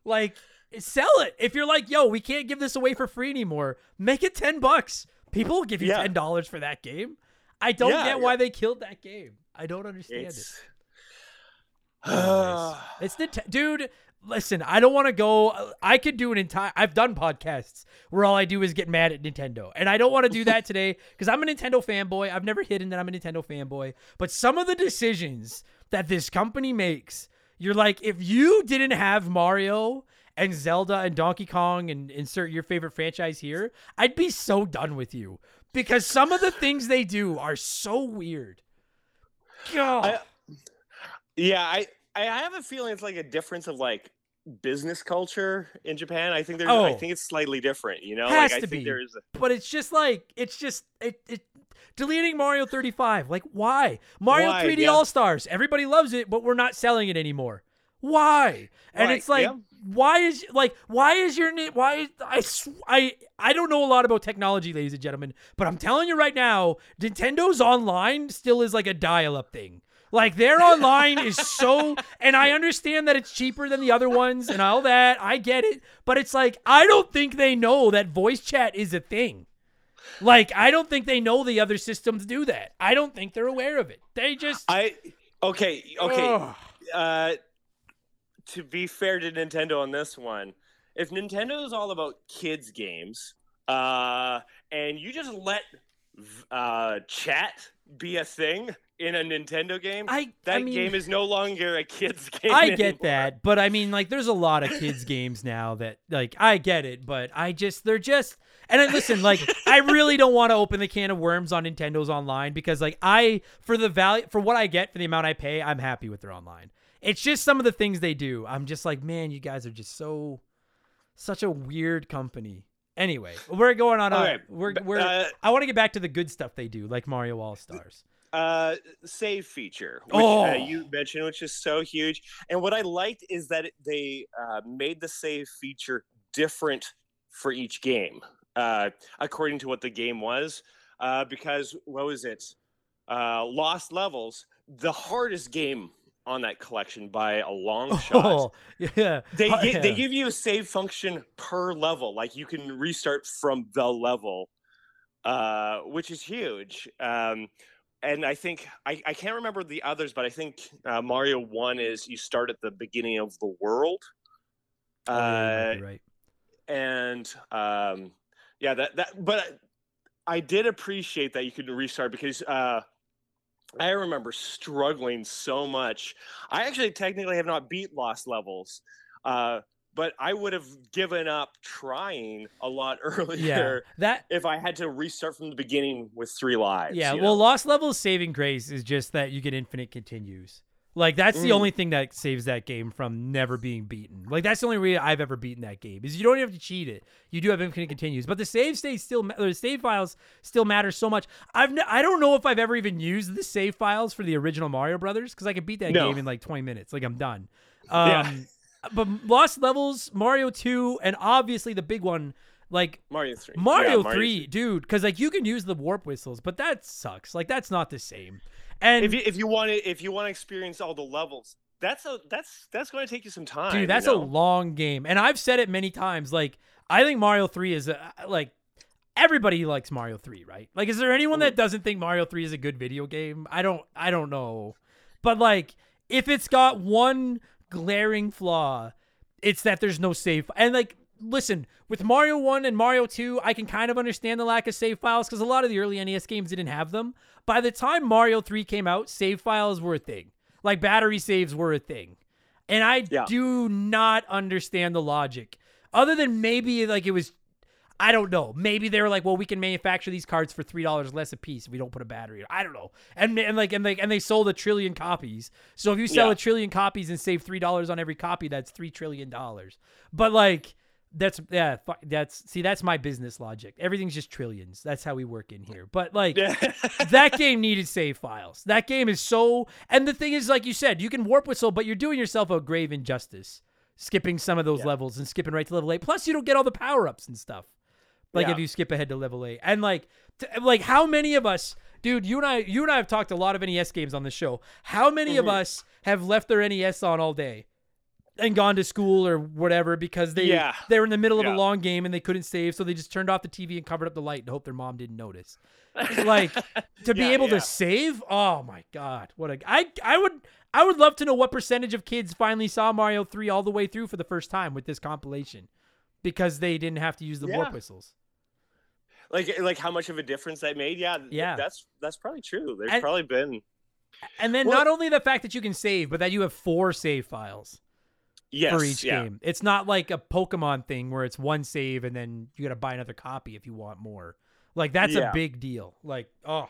Like, sell it. If you're like, yo, we can't give this away for free anymore, make it ten bucks. People will give you Yeah. ten dollars for that game. I don't Yeah, get yeah. why they killed that game. I don't understand it. it's. Anyways, it's the dude. Listen, I don't want to go. I could do an entire. I've done podcasts where all I do is get mad at Nintendo, and I don't want to do that today because I'm a Nintendo fanboy. I've never hidden that I'm a Nintendo fanboy, but some of the decisions that this company makes, you're like, if you didn't have Mario and Zelda and Donkey Kong and insert your favorite franchise here, I'd be so done with you because some of the things they do are so weird. God. I- Yeah, I I have a feeling it's like a difference of like business culture in Japan. I think there's I Oh. think it's slightly different, you know? Has like I to think be. there's a, but it's just like it's just it it deleting Mario 35. Like why? Mario Why? 3D Yeah. All Stars. Everybody loves it, but we're not selling it anymore. Why? And Right, it's like yeah. why is like why is your name why is, I sw- I I don't know a lot about technology ladies and gentlemen, but I'm telling you right now, Nintendo's online still is like a dial-up thing. Like their online is so and I understand that it's cheaper than the other ones and all that. I get it, but it's like I don't think they know that voice chat is a thing. Like I don't think they know the other systems do that. I don't think they're aware of it. They just I okay, okay. Ugh. Uh to be fair to Nintendo on this one, if Nintendo is all about kids games, uh and you just let uh chat be a thing in a Nintendo game, I that I mean, game is no longer a kids game. I get anymore. that, but I mean, like, there's a lot of kids games now that, like, I get it, but I just, they're just, and I, listen, like, I really don't want to open the can of worms on Nintendo's online because, like, I, for the value, for what I get for the amount I pay, I'm happy with their online. It's just some of the things they do. I'm just like, man, you guys are just so, such a weird company. Anyway, we're going on. Okay, we're, we're, uh, I want to get back to the good stuff they do, like Mario All Stars. Uh save feature which Oh. uh, you mentioned which is so huge. And what i liked is that it- they uh, made the save feature different for each game uh according to what the game was uh because what was it? Uh lost levels the hardest game on that collection by a long shot. Oh, yeah. they Oh, gi- they give you a save function per level like you can restart from the level uh which is huge. Um and i think i, I can't remember the others but i think uh, mario 1 is you start at the beginning of the world Oh, yeah, you might uh right. and um yeah that that but i did appreciate that you could restart because uh i remember struggling so much i actually technically have not beat lost levels uh but i would have given up trying a lot earlier. Yeah, that if i had to restart from the beginning with three lives Yeah, well, know? Lost Levels saving grace is just that you get infinite continues. Like that's the Mm. only thing that saves that game from never being beaten. Like that's the only way I've ever beaten that game is you don't even have to cheat it. You do have infinite continues, but the save states still the save files still matter so much. I've n- I don't know if I've ever even used the save files for the original Mario Brothers because I could beat that No. game in like 20 minutes. Like I'm done. Yeah. But Lost Levels, Mario 2, and obviously the big one, like mario 3 Mario, Yeah, 3, dude, because like you can use the warp whistles, but that sucks. Like that's not the same. And if you if you want to if you want to experience all the levels that's a that's that's going to take you some time dude, you that's know? a long game. And I've said it many times. Like I think Mario 3 is a, like everybody likes Mario 3, right? Like is there anyone that doesn't think Mario 3 is a good video game? I don't I don't know. But like if it's got one glaring flaw, it's that there's no save. And like listen, with Mario 1 and Mario 2, I can kind of understand the lack of save files cuz a lot of the early NES games didn't have them. By the time Mario 3 came out, save files were a thing. Like battery saves were a thing. And I Yeah. do not understand the logic. Other than maybe like it was I don't know. Maybe they were like, well, we can manufacture these cards for three dollars less a piece if we don't put a battery. in. I don't know. And and like and like and they sold a trillion copies. So if you sell Yeah. a trillion copies and save three dollars on every copy, that's three trillion dollars. But like That's yeah. That's see. That's my business logic. Everything's just trillions. That's how we work in here. But like that game needed save files. That game is so. And the thing is, like you said, you can warp whistle, but you're doing yourself a grave injustice, skipping some of those Yeah. levels and skipping right to level eight. Plus, you don't get all the power ups and stuff. Like Yeah. if you skip ahead to level eight, and like, t- like how many of us, dude? You and I, you and I have talked a lot of NES games on the show. How many of Mhm. us have left their NES on all day? And gone to school or whatever because they Yeah. they were in the middle of a long game and they couldn't save, so they just turned off the TV and covered up the light and hope their mom didn't notice like to be Yeah, able yeah. to save oh my god what a i i would i would love to know what percentage of kids finally saw mario 3 all the way through for the first time with this compilation because they didn't have to use the warp whistles like like how much of a difference that made. Yeah, Yeah. That's that's probably true. There's And- probably been and then Well- not only the fact that you can save but that you have four save files yes for each yeah. game it's not like a pokemon thing where it's one save and then you gotta buy another copy if you want more like that's a big deal like oh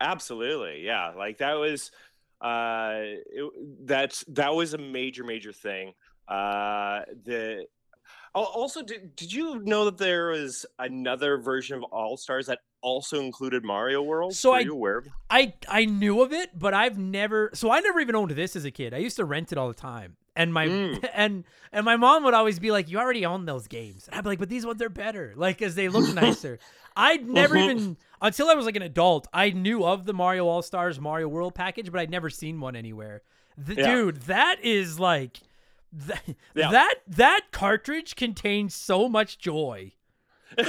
Absolutely, yeah. Like that was, uh, it, that's that was a major, major thing. Uh, the also did did you know that there was another version of All Stars that also included Mario World? So Were I- you aware? Of I I knew of it, but I've never. So I never even owned this as a kid. I used to rent it all the time, and my Mm. and and my mom would always be like, "You already own those games." And I'd be like, "But these ones are better, like, as they look nicer." I'd never Mhm. even until I was like an adult. I knew of the Mario All Stars Mario World package, but I'd never seen one anywhere. The, Yeah. Dude, that is like. That, Yeah. that that cartridge contains so much joy.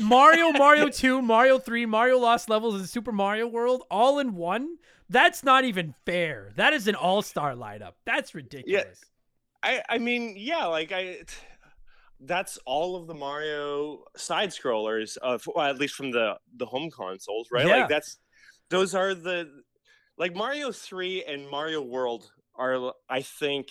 Mario, Mario 2, Mario 3, Mario Lost Levels, and Super Mario World all in one? That's not even fair. That is an all star lineup. That's ridiculous. I I mean, yeah, like I. That's all of the Mario side scrollers, of well, at least from the the home consoles, right? Yeah. Like that's those are the like Mario Three and Mario World are, I think,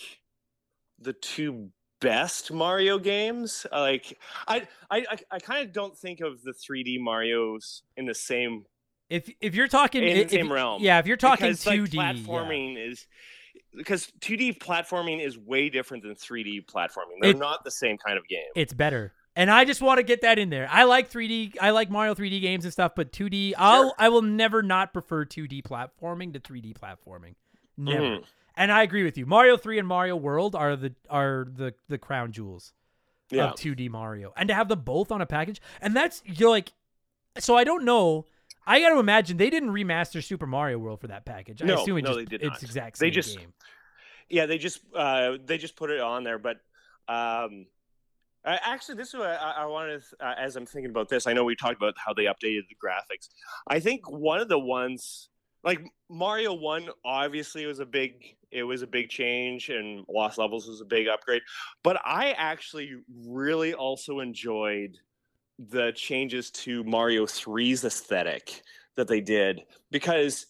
the two best Mario games. Like I I I, kind of don't think of the 3D Mario's in the same If if you're talking In the if- same realm, yeah, if you're talking because, 2D, yeah. platforming is because 2D platforming is way different than 3D platforming. They're It- not the same kind of game. it's better. And I just want to get that in there. I like 3D. I like Mario 3D games and stuff, but 2D, I'll Sure. I will never not prefer 2D platforming to 3D platforming. Never. Mhm. And I agree with you. Mario 3 and Mario World are the are the the crown jewels. Yeah. of 2D Mario, and to have them both on a package, and that's you're like, so I don't know. I got to imagine they didn't remaster Super Mario World for that package. I No, assume it no, just, they did it's not. exact They same just- game. yeah they just uh they just put it on there but um I, actually this is what I, I wanted uh, as i'm thinking about this i know we talked about how they updated the graphics i think one of the ones like mario 1 obviously was a big it was a big change and lost levels was a big upgrade but i actually really also enjoyed the changes to mario 3's aesthetic that they did because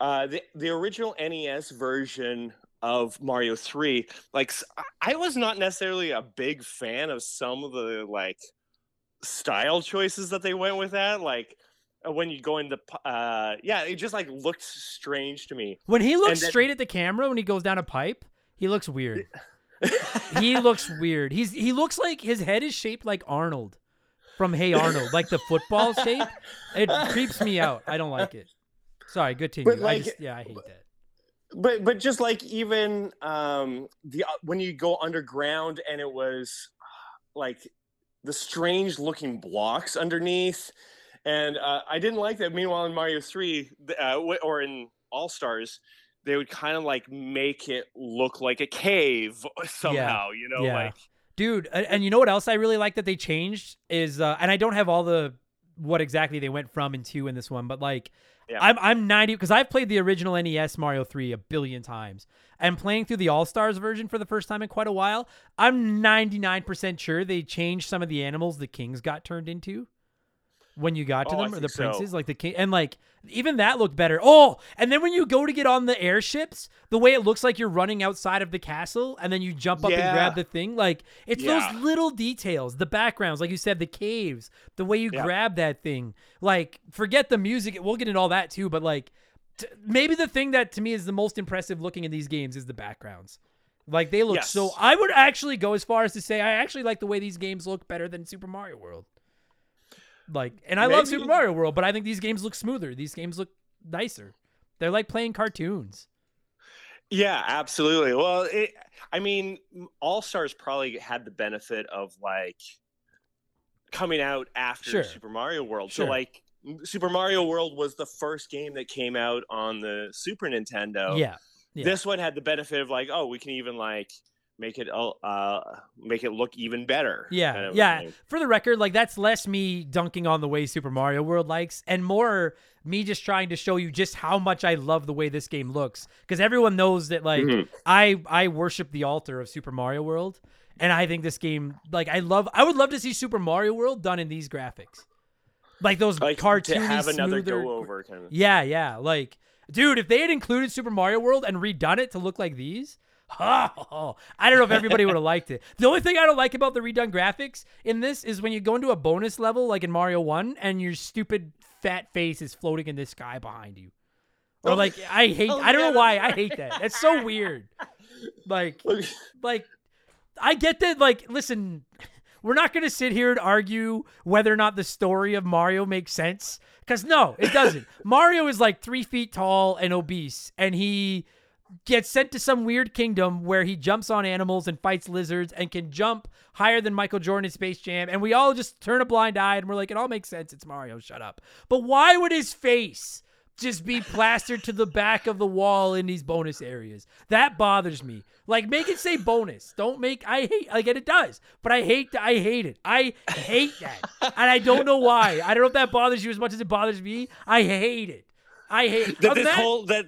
uh, the the original NES version of Mario 3, like I was not necessarily a big fan of some of the like style choices that they went with that. Like when you go in the uh, yeah, it just like looked strange to me. When he looks then- straight at the camera when he goes down a pipe, he looks weird. he looks weird. He's he looks like his head is shaped like Arnold from Hey Arnold, like the football shape. It creeps me out. I don't like it. Sorry. But, I like, just yeah, I hate that. but but just like even um the uh, when you go underground and it was like the strange looking blocks underneath and uh, i didn't like that meanwhile in mario Three uh, or in all stars they would kind of like make it look like a cave somehow you know yeah. like Dude, and you know what else I really like that they changed is, uh, and I don't have all the what exactly they went from and to in this one, but like, Yeah. I'm I'm 90 because I've played the original NES Mario 3 a billion times, and playing through the All Stars version for the first time in quite a while. I'm 99% sure they changed some of the animals the kings got turned into when you got to Oh, I them, or the think so. princes, like the king, and like even that looked better. Oh, and then when you go to get on the airships, the way it looks like you're running outside of the castle, and then you jump up and grab the thing, like it's Yeah. those little details, the backgrounds, like you said, the caves, the way you Yeah. grab that thing. Like, forget the music; we'll get into all that too. But like, t- maybe the thing that to me is the most impressive looking in these games is the backgrounds. Like they look so. I would actually go as far as to say I actually like the way these games look better than Super Mario World. Like, and I love Super Mario World, but I think these games look smoother. These games look nicer. They're like playing cartoons. Yeah, absolutely. Well, it, I mean, All Stars probably had the benefit of like coming out after Sure. Super Mario World. Sure. So like Super Mario World was the first game that came out on the Super Nintendo. Yeah. Yeah. This one had the benefit of like, oh, we can even like make it uh uh, make it look even better. Yeah, kind of yeah. thing. For the record, like that's less me dunking on the way Super Mario World likes, and more me just trying to show you just how much I love the way this game looks. Because everyone knows that like Mhm. I I worship the altar of Super Mario World, and I think this game like I love. I would love to see Super Mario World done in these graphics, like those Like cartoony, to have another smoother- go over kind of. Yeah, yeah. Like, dude, if they had included Super Mario World and redone it to look like these, oh, I don't know if everybody would have liked it. The only thing I don't like about the redone graphics in this is when you go into a bonus level, like in Mario 1, and your stupid fat face is floating in the sky behind you. Or Oh. like I hate Oh, I don't know why I hate that. That's so weird. Like like I get that like listen, we're not going to sit here and argue whether or not the story of Mario makes sense cuz no, it doesn't. Mario is like 3 feet tall and obese and he gets sent to some weird kingdom where he jumps on animals and fights lizards and can jump higher than Michael Jordan in Space Jam and we all just turn a blind eye and we're like it all makes sense it's Mario shut up. But why would his face just be plastered to the back of the wall in these bonus areas. That bothers me. Like make it say bonus. Don't make I hate like and it does. But I hate I hate it. I hate that. and I don't know why. I don't know if that bothers you as much as it bothers me. I hate it. I hate that this Ima- whole that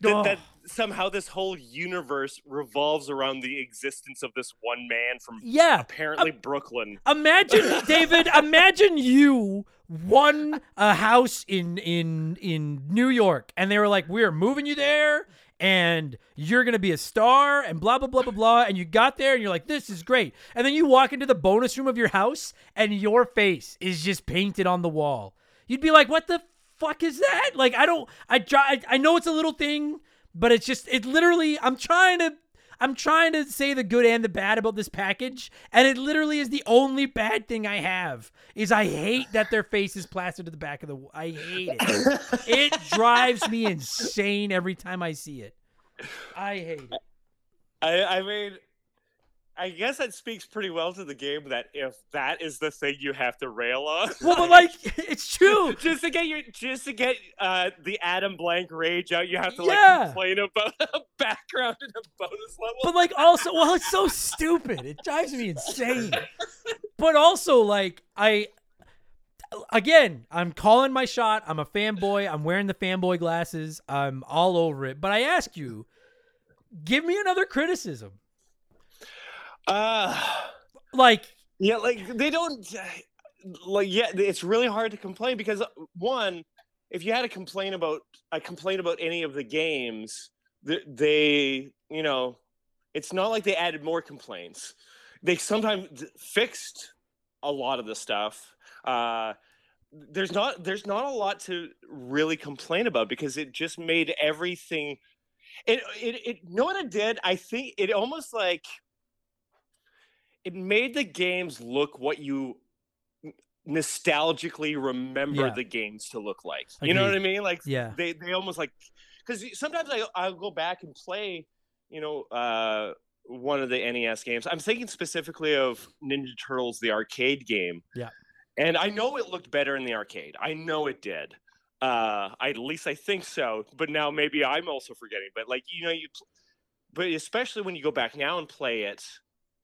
that, Oh. that somehow this whole universe revolves around the existence of this one man from Yeah. apparently Brooklyn. Imagine, David. Imagine you won a house in in in New York, and they were like, "We're moving you there, and you're gonna be a star," and blah blah blah blah blah. And you got there, and you're like, "This is great." And then you walk into the bonus room of your house, and your face is just painted on the wall. You'd be like, "What the fuck is that?" Like, I don't. I, I know it's a little thing, but it's just. It literally. I'm trying to. I'm trying to say the good and the bad about this package, and it literally is the only bad thing I have. Is I hate that their face is plastered to the back of the. I hate it. it drives me insane every time I see it. I hate it. I, I mean, I guess that speaks pretty well to the game that if that is the thing you have to rail on, Well, but like, it's true. just to get your just to get uh, the Adam Blank rage out, you have to Yeah. like complain about a background in a bonus level. But like, also, well, it's so stupid. It drives me insane. But also, like, I. Again, I'm calling my shot. I'm a fanboy. I'm wearing the fanboy glasses. I'm all over it. But I ask you, give me another criticism. Uh, Like, Yeah, like they don't like yeah, it's really hard to complain because one, if you had a complain about a complaint about any of the games, th- they, you know, it's not like they added more complaints. They sometimes fixed a lot of the stuff. Uh there's not there's not a lot to really complain about because it just made everything it it, it you know what it did? I think it almost like it made the games look what you nostalgically remember Yeah. the games to look like. You know what I mean? Like Yeah. they they almost like because sometimes I I'll go back and play, you know, uh, one of the NES games. I'm thinking specifically of Ninja Turtles, the arcade game. Yeah. And I know it looked better in the arcade. I know it did. Uh, I, at least I think so. But now maybe I'm also forgetting. But like you know, you, pl- but especially when you go back now and play it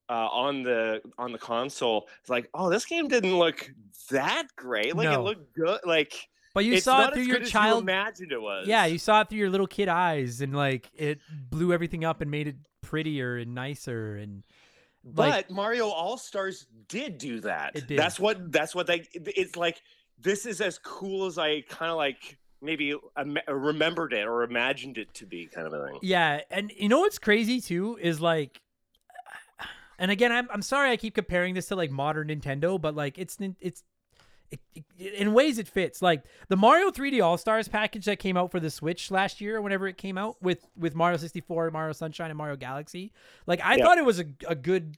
uh, on the on the console, it's like, oh, this game didn't look that great. Like No. it looked good. Like but you it's saw it through your as you child. imagined it was. Yeah, you saw it through your little kid eyes, and like it blew everything up and made it prettier and nicer. And like, But Mario All Stars did do that. It did. That's what. That's what they. It's like this is as cool as I kind of like maybe remembered it or imagined it to be, kind of a thing. Yeah, and you know what's crazy too is like, and again, I'm I'm sorry I keep comparing this to like modern Nintendo, but like it's it's it, it- in ways it fits. Like the Mario 3D All Stars package that came out for the Switch last year, or whenever it came out with with Mario 64, Mario Sunshine, and Mario Galaxy. Like I Yeah. thought it was a, a good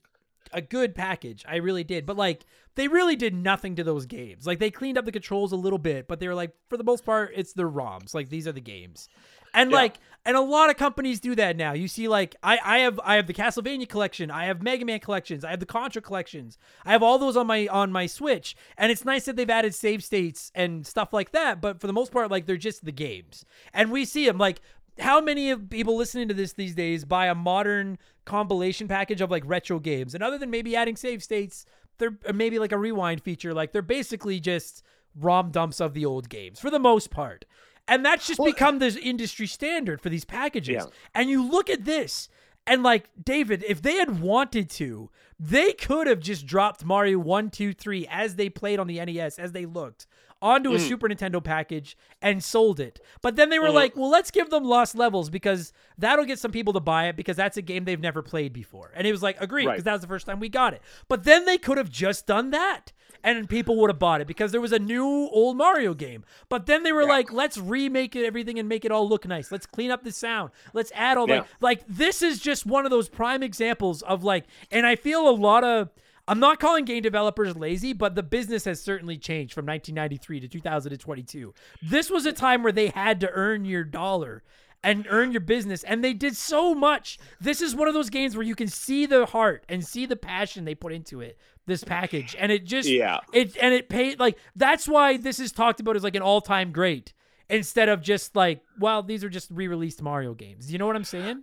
a good package. I really did. But like they really did nothing to those games. Like they cleaned up the controls a little bit, but they were like for the most part it's the ROMs. Like these are the games. And Yeah. like and a lot of companies do that now. You see like I I have I have the Castlevania collection, I have Mega Man collections, I have the Contra collections. I have all those on my on my Switch. And it's nice that they've added save states and stuff like that, but for the most part like they're just the games. And we see them like how many of people listening to this these days buy a modern compilation package of like retro games and other than maybe adding save states they're maybe like a rewind feature like they're basically just rom dumps of the old games for the most part and that's just become the industry standard for these packages. Yeah. and you look at this and like david if they had wanted to they could have just dropped mario 1 2 3 as they played on the nes as they looked onto a mm. super nintendo package and sold it. But then they were mm-hmm. like well let's give them lost levels because that'll get some people to buy it because that's a game they've never played before. And it was like agreed because Right. that was the first time we got it. But then they could have just done that and people would have bought it because there was a new old Mario game. But then they were like, let's remake it everything and make it all look nice. Let's clean up the sound. Let's add all Yeah. that. Like this is just one of those prime examples of like, and I feel a lot of. I'm not calling game developers lazy, but the business has certainly changed from 1993 to 2022. This was a time where they had to earn your dollar and earn your business and they did so much this is one of those games where you can see the heart and see the passion they put into it this package and it just Yeah. it and it paid like that's why this is talked about as like an all-time great instead of just like well these are just re-released mario games you know what i'm saying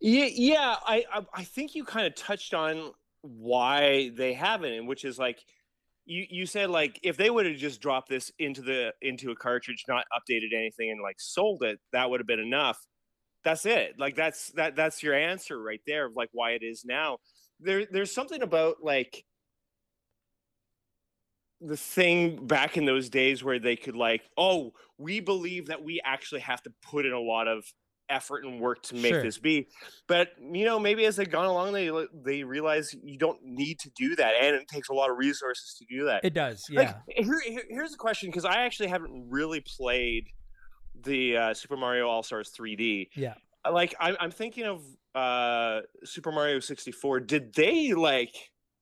Yeah, yeah. I I, I think you kind of touched on why they haven't, and which is like you you said like if they would have just dropped this into the into a cartridge, not updated anything, and like sold it, that would have been enough. That's it. Like that's that that's your answer right there of like why it is now. There there's something about like the thing back in those days where they could like, oh, we believe that we actually have to put in a lot of effort and work to make Sure. this be. But you know, maybe as they've gone along, they they realize you don't need to do that, and it takes a lot of resources to do that. it does yeah Like, here, here- here's the question because I actually haven't really played the uh, Super Mario All Stars 3D. yeah Like, I'm, I'm thinking of uh, Super Mario 64. Did they like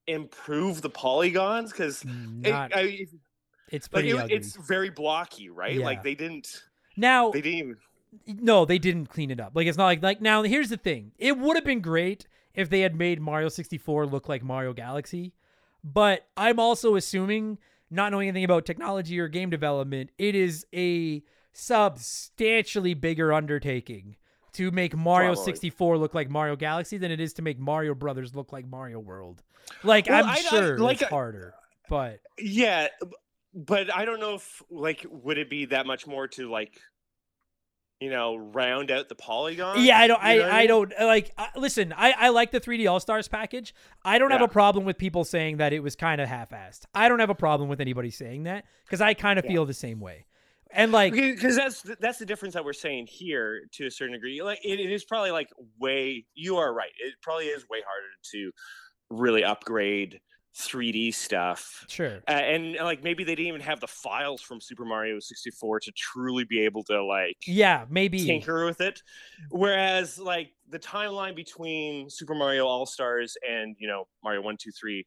improve the polygons? Because not, I, it's like pretty it, ugly. it's very blocky, right? Yeah. Like they didn't, now they didn't even. no they didn't clean it up like it's not like like now here's the thing it would have been great if they had made mario 64 look like mario galaxy but i'm also assuming not knowing anything about technology or game development it is a substantially bigger undertaking to make mario Probably. 64 look like mario galaxy than it is to make mario brothers look like mario world like Well, i'm I- I- sure like, it's harder but Yeah, but I don't know if like would it be that much more to like, you know, round out the polygon Yeah, I don't. You know I, I mean? don't uh, like. Uh, listen, I, I like the 3D All Stars package. I don't have a problem with people saying that it was kind of half-assed. I don't have a problem with anybody saying that because I kind of Yeah. feel the same way. And like, because that's that's the difference that we're saying here to a certain degree. Like it, it is probably like way. You are right. It probably is way harder to really upgrade 3D stuff. sure, Uh, and like maybe they didn't even have the files from Super Mario 64 to truly be able to like yeah, maybe. tinker with it. Whereas like the timeline between Super Mario All Stars and you know Mario One Two Three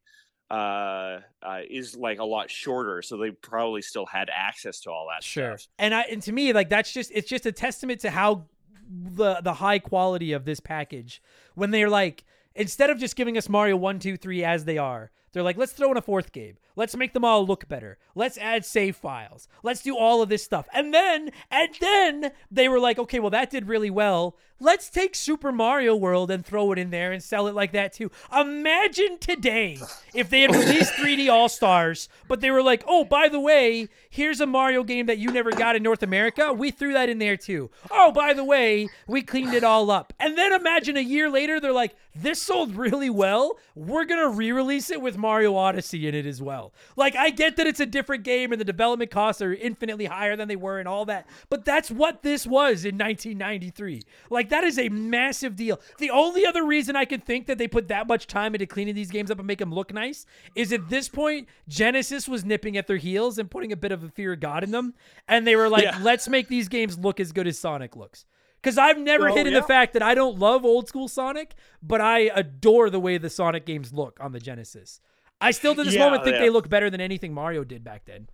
uh, uh is like a lot shorter, so they probably still had access to all that Sure. stuff. And I and to me, like that's just it's just a testament to how the the high quality of this package when they're like instead of just giving us Mario one two three as they are, they're like, let's throw in a fourth game. Let's make them all look better. Let's add save files. Let's do all of this stuff. And then, and then they were like, okay, well, that did really well. Let's take Super Mario World and throw it in there and sell it like that too. Imagine today if they had released 3D All Stars, but they were like, oh, by the way, here's a Mario game that you never got in North America. We threw that in there too. Oh, by the way, we cleaned it all up. And then imagine a year later, they're like, this sold really well. We're going to re release it with Mario Odyssey in it as well. Sell. Like I get that it's a different game and the development costs are infinitely higher than they were and all that, but that's what this was in 1993. Like that is a massive deal. The only other reason I can think that they put that much time into cleaning these games up and make them look nice is at this point Genesis was nipping at their heels and putting a bit of a fear of God in them, and they were like, Yeah. "Let's make these games look as good as Sonic looks." Because I've never Oh, hidden yeah. the fact that I don't love old school Sonic, but I adore the way the Sonic games look on the Genesis. I still to this Yeah, moment think yeah. they look better than anything Mario did back then.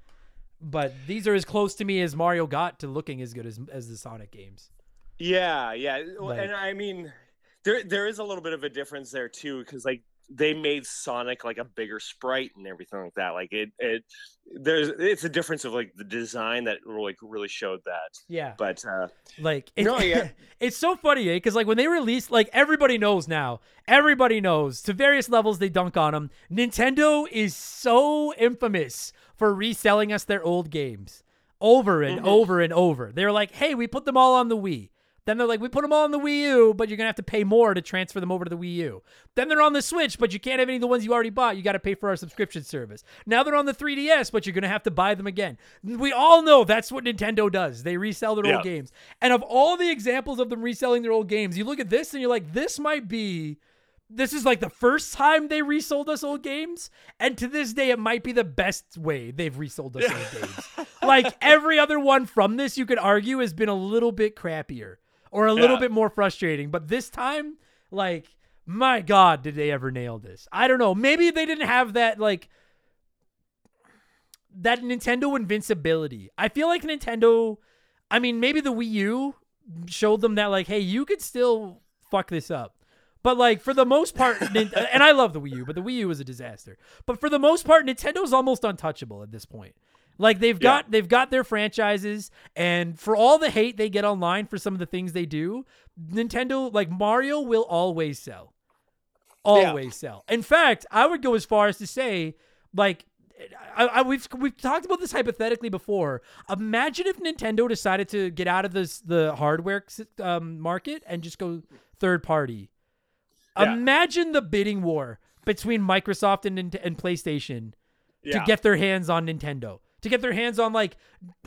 But these are as close to me as Mario got to looking as good as as the Sonic games. Yeah, yeah, Like- and I mean, there there is a little bit of a difference there too, because like they made Sonic like a bigger sprite and everything like that. Like it, it there's it's a difference of like the design that like really showed that. Yeah. But uh, Like it, No, yeah. it's so funny, eh? Because like when they released, like everybody knows now, everybody knows to various levels they dunk on them. Nintendo is so infamous for reselling us their old games over and Mhm. over and over. They're like, hey, we put them all on the Wii. Then they're like, we put them all on the Wii U, but you're gonna have to pay more to transfer them over to the Wii U. Then they're on the Switch, but you can't have any of the ones you already bought. You got to pay for our subscription service. Now they're on the 3DS, but you're gonna have to buy them again. We all know that's what Nintendo does. They resell their Yeah. old games. And of all the examples of them reselling their old games, you look at this and you're like, this might be. This is like the first time they resold us old games, and to this day, it might be the best way they've resold us old games. Like every other one from this, you could argue has been a little bit crappier or a little Yeah. bit more frustrating. But this time, like, my God, did they ever nail this? I don't know. Maybe they didn't have that like that Nintendo invincibility. I feel like Nintendo. I mean, maybe the Wii U showed them that like, hey, you could still fuck this up. But like for the most part, and I love the Wii U, but the Wii U was a disaster. But for the most part, Nintendo's almost untouchable at this point. Like they've Yeah. got they've got their franchises, and for all the hate they get online for some of the things they do, Nintendo like Mario will always sell, always sell. In fact, I would go as far as to say, like, I, I, we've we've talked about this hypothetically before. Imagine if Nintendo decided to get out of this the hardware um, market and just go third party. Yeah. Imagine the bidding war between Microsoft and, and PlayStation yeah, to get their hands on Nintendo, to get their hands on like,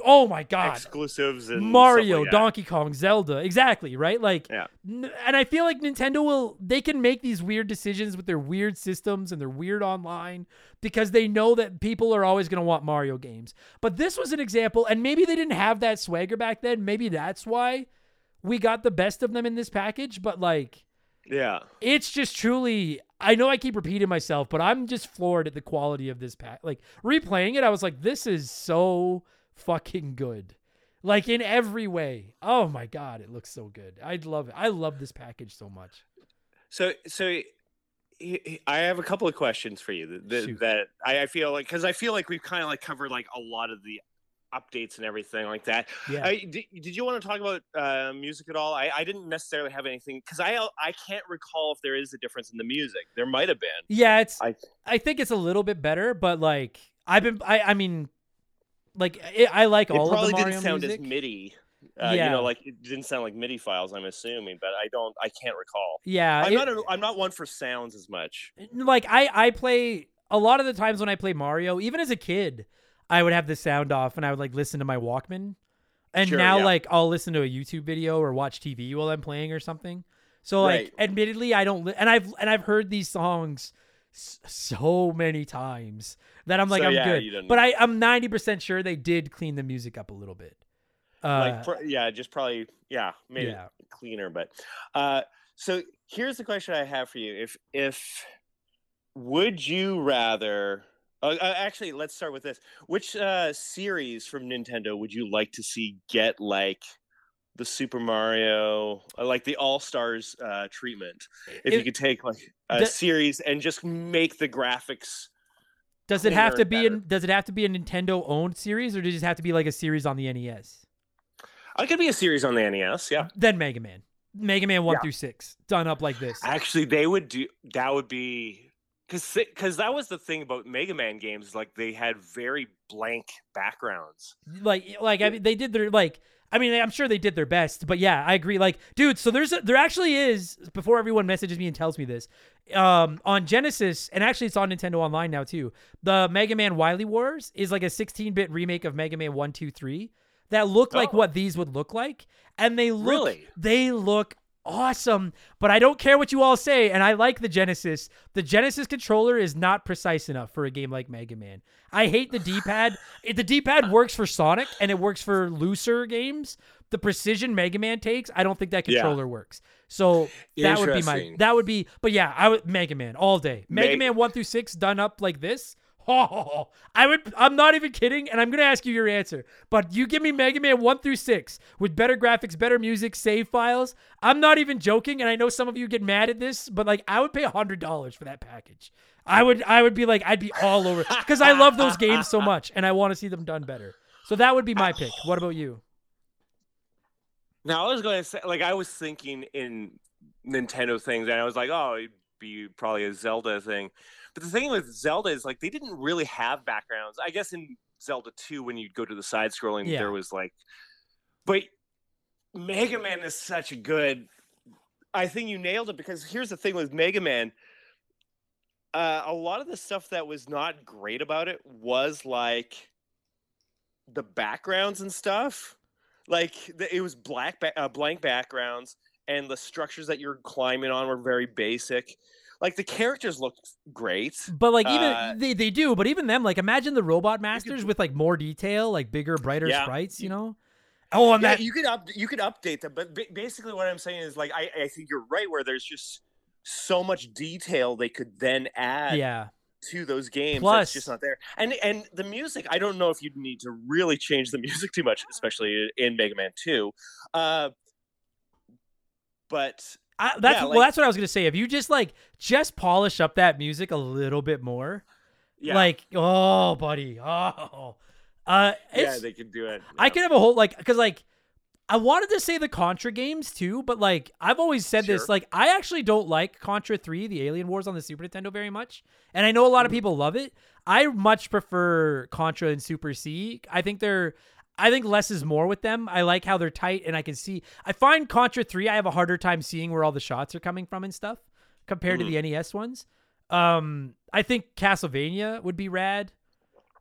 oh my god, exclusives and Mario, like. Donkey Kong, Zelda, exactly right. Like, Yeah. n- and I feel like Nintendo will they can make these weird decisions with their weird systems and their weird online because they know that people are always going to want Mario games. But this was an example, and maybe they didn't have that swagger back then. Maybe that's why we got the best of them in this package. But like Yeah, it's just truly I know I keep repeating myself, but I'm just floored at the quality of this pack. Like replaying it, I was like, this is so fucking good. Like in every way. Oh my god, it looks so good. I love it. I love this package so much. So, so I have a couple of questions for you that, that, that I, I feel like because I feel like we've kind of like covered like a lot of the updates and everything like that. Yeah. I, did, did you want to talk about uh, music at all? I, I didn't necessarily have anything because I I can't recall if there is a difference in the music. There might have been. yeah, it's I, I think it's a little bit better, but like I've been I I mean like it, I like it all probably of the Mario didn't sound music. as MIDI. Uh, Yeah. You know, like it didn't sound like MIDI files. I'm assuming, but I don't. I can't recall. yeah, I'm it- not. A, I'm not one for sounds as much. like I I play a lot of the times when I play Mario, even as a kid, I would have the sound off and I would like listen to my Walkman. And Sure, now yeah. like I'll listen to a YouTube video or watch TV while I'm playing or something. So like Right. admittedly I don't li- and I've and I've heard these songs s- so many times that I'm like So, I'm yeah, good. But I I'm 90% sure they did clean the music up a little bit. Uh like pr- yeah just probably yeah made yeah. cleaner but uh so here's the question i have for you if if would you rather uh, uh, actually let's start with this which uh series from nintendo would you like to see get like the super mario uh, like the all stars uh treatment if you could take like a the- series and just make the graphics Does it have to be an does it have to be a Nintendo owned series or does it have to be like a series on the NES? i could be a series on the nes yeah Then Mega Man. Mega Man 1 Yeah. through 6 done up like this. Actually, they would do that. Would be because because that was the thing about Mega Man games. Like they had very blank backgrounds. like like I mean, they did their like I mean, I'm sure they did their best, but yeah, I agree. Like, dude, so there's a, there actually is before everyone messages me and tells me this, um, on Genesis, and actually it's on Nintendo Online now too. The Mega Man Wily Wars is like a 16-bit remake of Mega Man One, Two, Three that look like Oh. what these would look like, and they look Really? they look awesome. But I don't care what you all say, and I like the Genesis. The Genesis controller is not precise enough for a game like Mega Man. I hate the D-pad. The D-pad works for Sonic and it works for looser games. The precision Mega Man takes, I don't think that Yeah. controller works. So that would be my that would be. But yeah, I would Mega Man all day. Mega Meg- Man one through six done up like this. Oh, I would. I'm not even kidding, and I'm gonna ask you your answer. But you give me Mega Man one through six with better graphics, better music, save files. I'm not even joking, and I know some of you get mad at this, but like I would pay hundred dollars for that package. I would. I would be like, I'd be all over because I love those games so much, and I want to see them done better. So that would be my pick. What about you? Now I was going to say, like, I was thinking in Nintendo things, and I was like, oh, it'd be probably a Zelda thing. But the thing with Zelda is, like, they didn't really have backgrounds. I guess in Zelda 2, when you'd go to the side scrolling, Yeah. there was like, but Mega Man is such a good. I think you nailed it because here's the thing with Mega Man. Uh, a lot of the stuff that was not great about it was like the backgrounds and stuff like the, it was black ba- uh, blank backgrounds and the structures that you're climbing on were very basic like the characters looked great But like even Uh, they, they do, but even them, like imagine the robot masters with like more detail, like bigger, brighter Yeah. sprites, you know? Oh, and yeah, that you could up you could update them but basically what i'm saying is like I, I think you're right where there's just so much detail they could then add yeah. to those games Plus- that's just not there and and the music i don't know if you'd need to really change the music too much especially in mega man 2 uh but I, that's Yeah, well. That's what I was gonna say. If you just like just polish up that music a little bit more, yeah like oh, buddy, oh, uh, yeah they could do it I could have a whole like because like I wanted to say the Contra games too, but like I've always said this, like I actually don't like Contra Three, the Alien Wars on the Super Nintendo very much, and I know a lot of Mhm. people love it. I much prefer Contra and Super C. I think they're. I think less is more with them. I like how they're tight and I can see. I find Contra 3, I have a harder time seeing where all the shots are coming from and stuff compared to the NES ones. Um, I think Castlevania would be rad.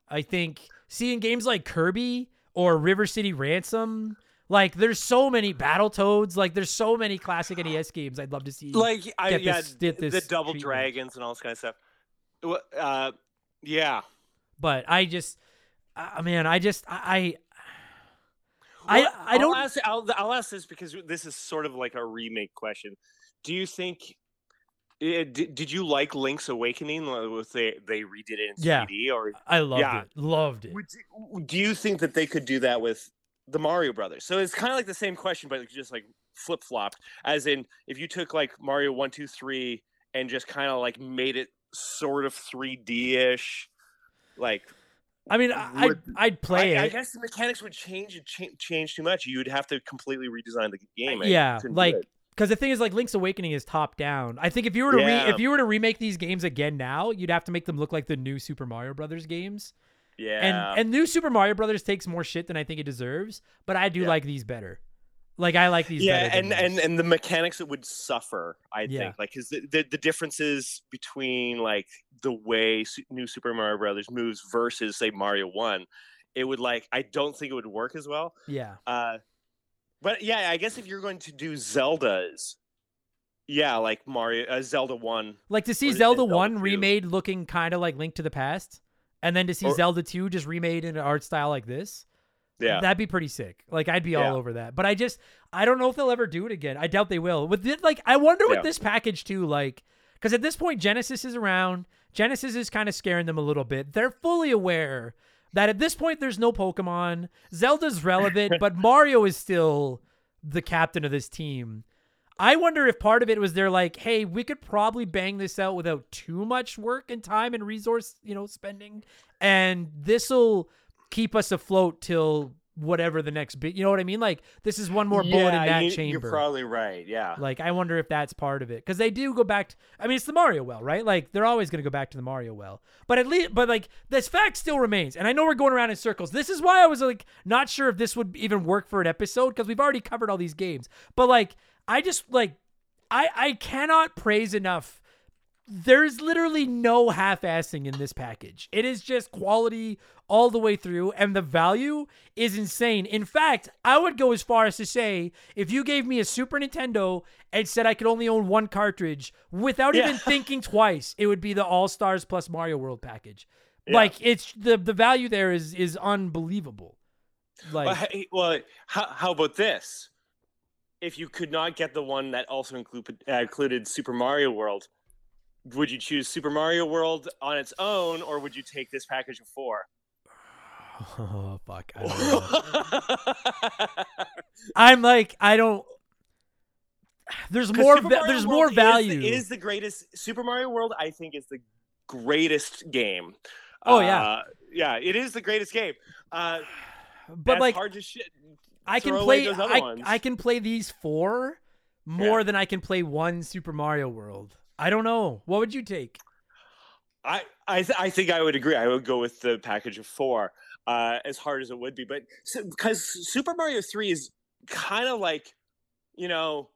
I think seeing games like Kirby or River City Ransom, like there's so many Battletoads, like there's so many classic NES games I'd love to see. like I, get yeah, this- get the double treatment. dragons and all this kind of stuff. Uh, yeah, but I just, I man, I just, I, I, I don't. I'll ask, I'll, I'll ask this because this is sort of like a remake question. Do you think? eh, Did, did you like Link's Awakening? uh, With they they redid it in Yeah. 3D, or I loved yeah. it, loved it. you, do you think that they could do that with the Mario Brothers? So it's kind of like the same question, but just like flip flopped. As in, if you took like Mario One, Two, Three, and just kind of like made it sort of 3D ish, like I mean, I, I'd, I'd play I, I guess the mechanics would change and change too much. You'd have to completely redesign the game. Yeah, like because the thing is, like Link's Awakening is top down. I think if you were to Yeah. re- if you were to remake these games again now, you'd have to make them look like the new Super Mario Brothers games. yeah, And and new Super Mario Brothers takes more shit than I think it deserves, but I do Yeah. like these better. Like I like these yeah, better. and, and and the mechanics it would suffer. I Yeah. think, like, because the, the the differences between like the way New Super Mario Brothers moves versus say Mario One, it would like I don't think it would work as well. yeah, Uh, but yeah, I guess if you're going to do Zeldas, yeah, like Mario uh, Zelda One, like to see Or is it Zelda Zelda One 2? remade looking kind of like Link to the Past, and then to see Or- Zelda Two just remade in an art style like this. yeah, That'd be pretty sick. Like I'd be Yeah. all over that. But I just I don't know if they'll ever do it again. I doubt they will. With this, like I wonder with Yeah. this package too, like because at this point Genesis is around. Genesis is kind of scaring them a little bit. They're fully aware that at this point there's no Pokemon. Zelda's relevant, but Mario is still the captain of this team. I wonder if part of it was they're like, hey, we could probably bang this out without too much work and time and resource, you know, spending, and this'll keep us afloat till whatever the next bit. You know what I mean? Like this is one more bullet Yeah, in that you, chamber. You're probably right. Yeah. Like I wonder if that's part of it because they do go back. To, I mean, it's the Mario well, right? Like they're always going to go back to the Mario well. But at least, but like this fact still remains, and I know we're going around in circles. This is why I was like not sure if this would even work for an episode because we've already covered all these games. But like I just like I I cannot praise enough. There's literally no half-assing in this package. It is just quality all the way through, and the value is insane. In fact, I would go as far as to say if you gave me a Super Nintendo and said I could only own one cartridge without Yeah. even thinking twice, it would be the All Stars plus Mario World package. Yeah. Like it's the the value there is is unbelievable. Like Well, hey, well how, how about this? If you could not get the one that also include, uh, included Super Mario World, would you choose Super Mario World on its own, or would you take this package of four? oh fuck. I don't know. I'm like I don't. There's more. Super va- Mario there's World more value. Is, the greatest Super Mario World? I think is the greatest game. Oh, yeah. Uh, yeah, it is the greatest game. Uh, but like hard to shit. I can play. those other I, ones. I can play these four more than I can play one Super Mario World. I don't know. What would you take? I I, th- I think I would agree. I would go with the package of four, uh, as hard as it would be. But because Super Mario Three is kind of like, you know,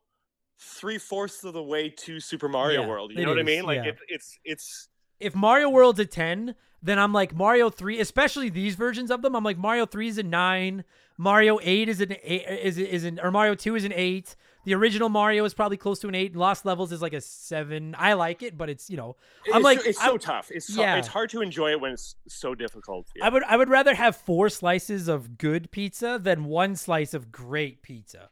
three fourths of the way to Super Mario Yeah, World. You know what I mean? Like yeah. it, it's it's If Mario World's a ten, then I'm like Mario three, especially these versions of them. I'm like Mario three is a nine. Mario eight is an eight, is is an or Mario two is an eight. The original Mario is probably close to an eight. Lost Levels is like a seven. I like it, but it's you know I'm it's like so, it's I- so tough. It's so, yeah. it's hard to enjoy it when it's so difficult. Yeah. I would I would rather have four slices of good pizza than one slice of great pizza.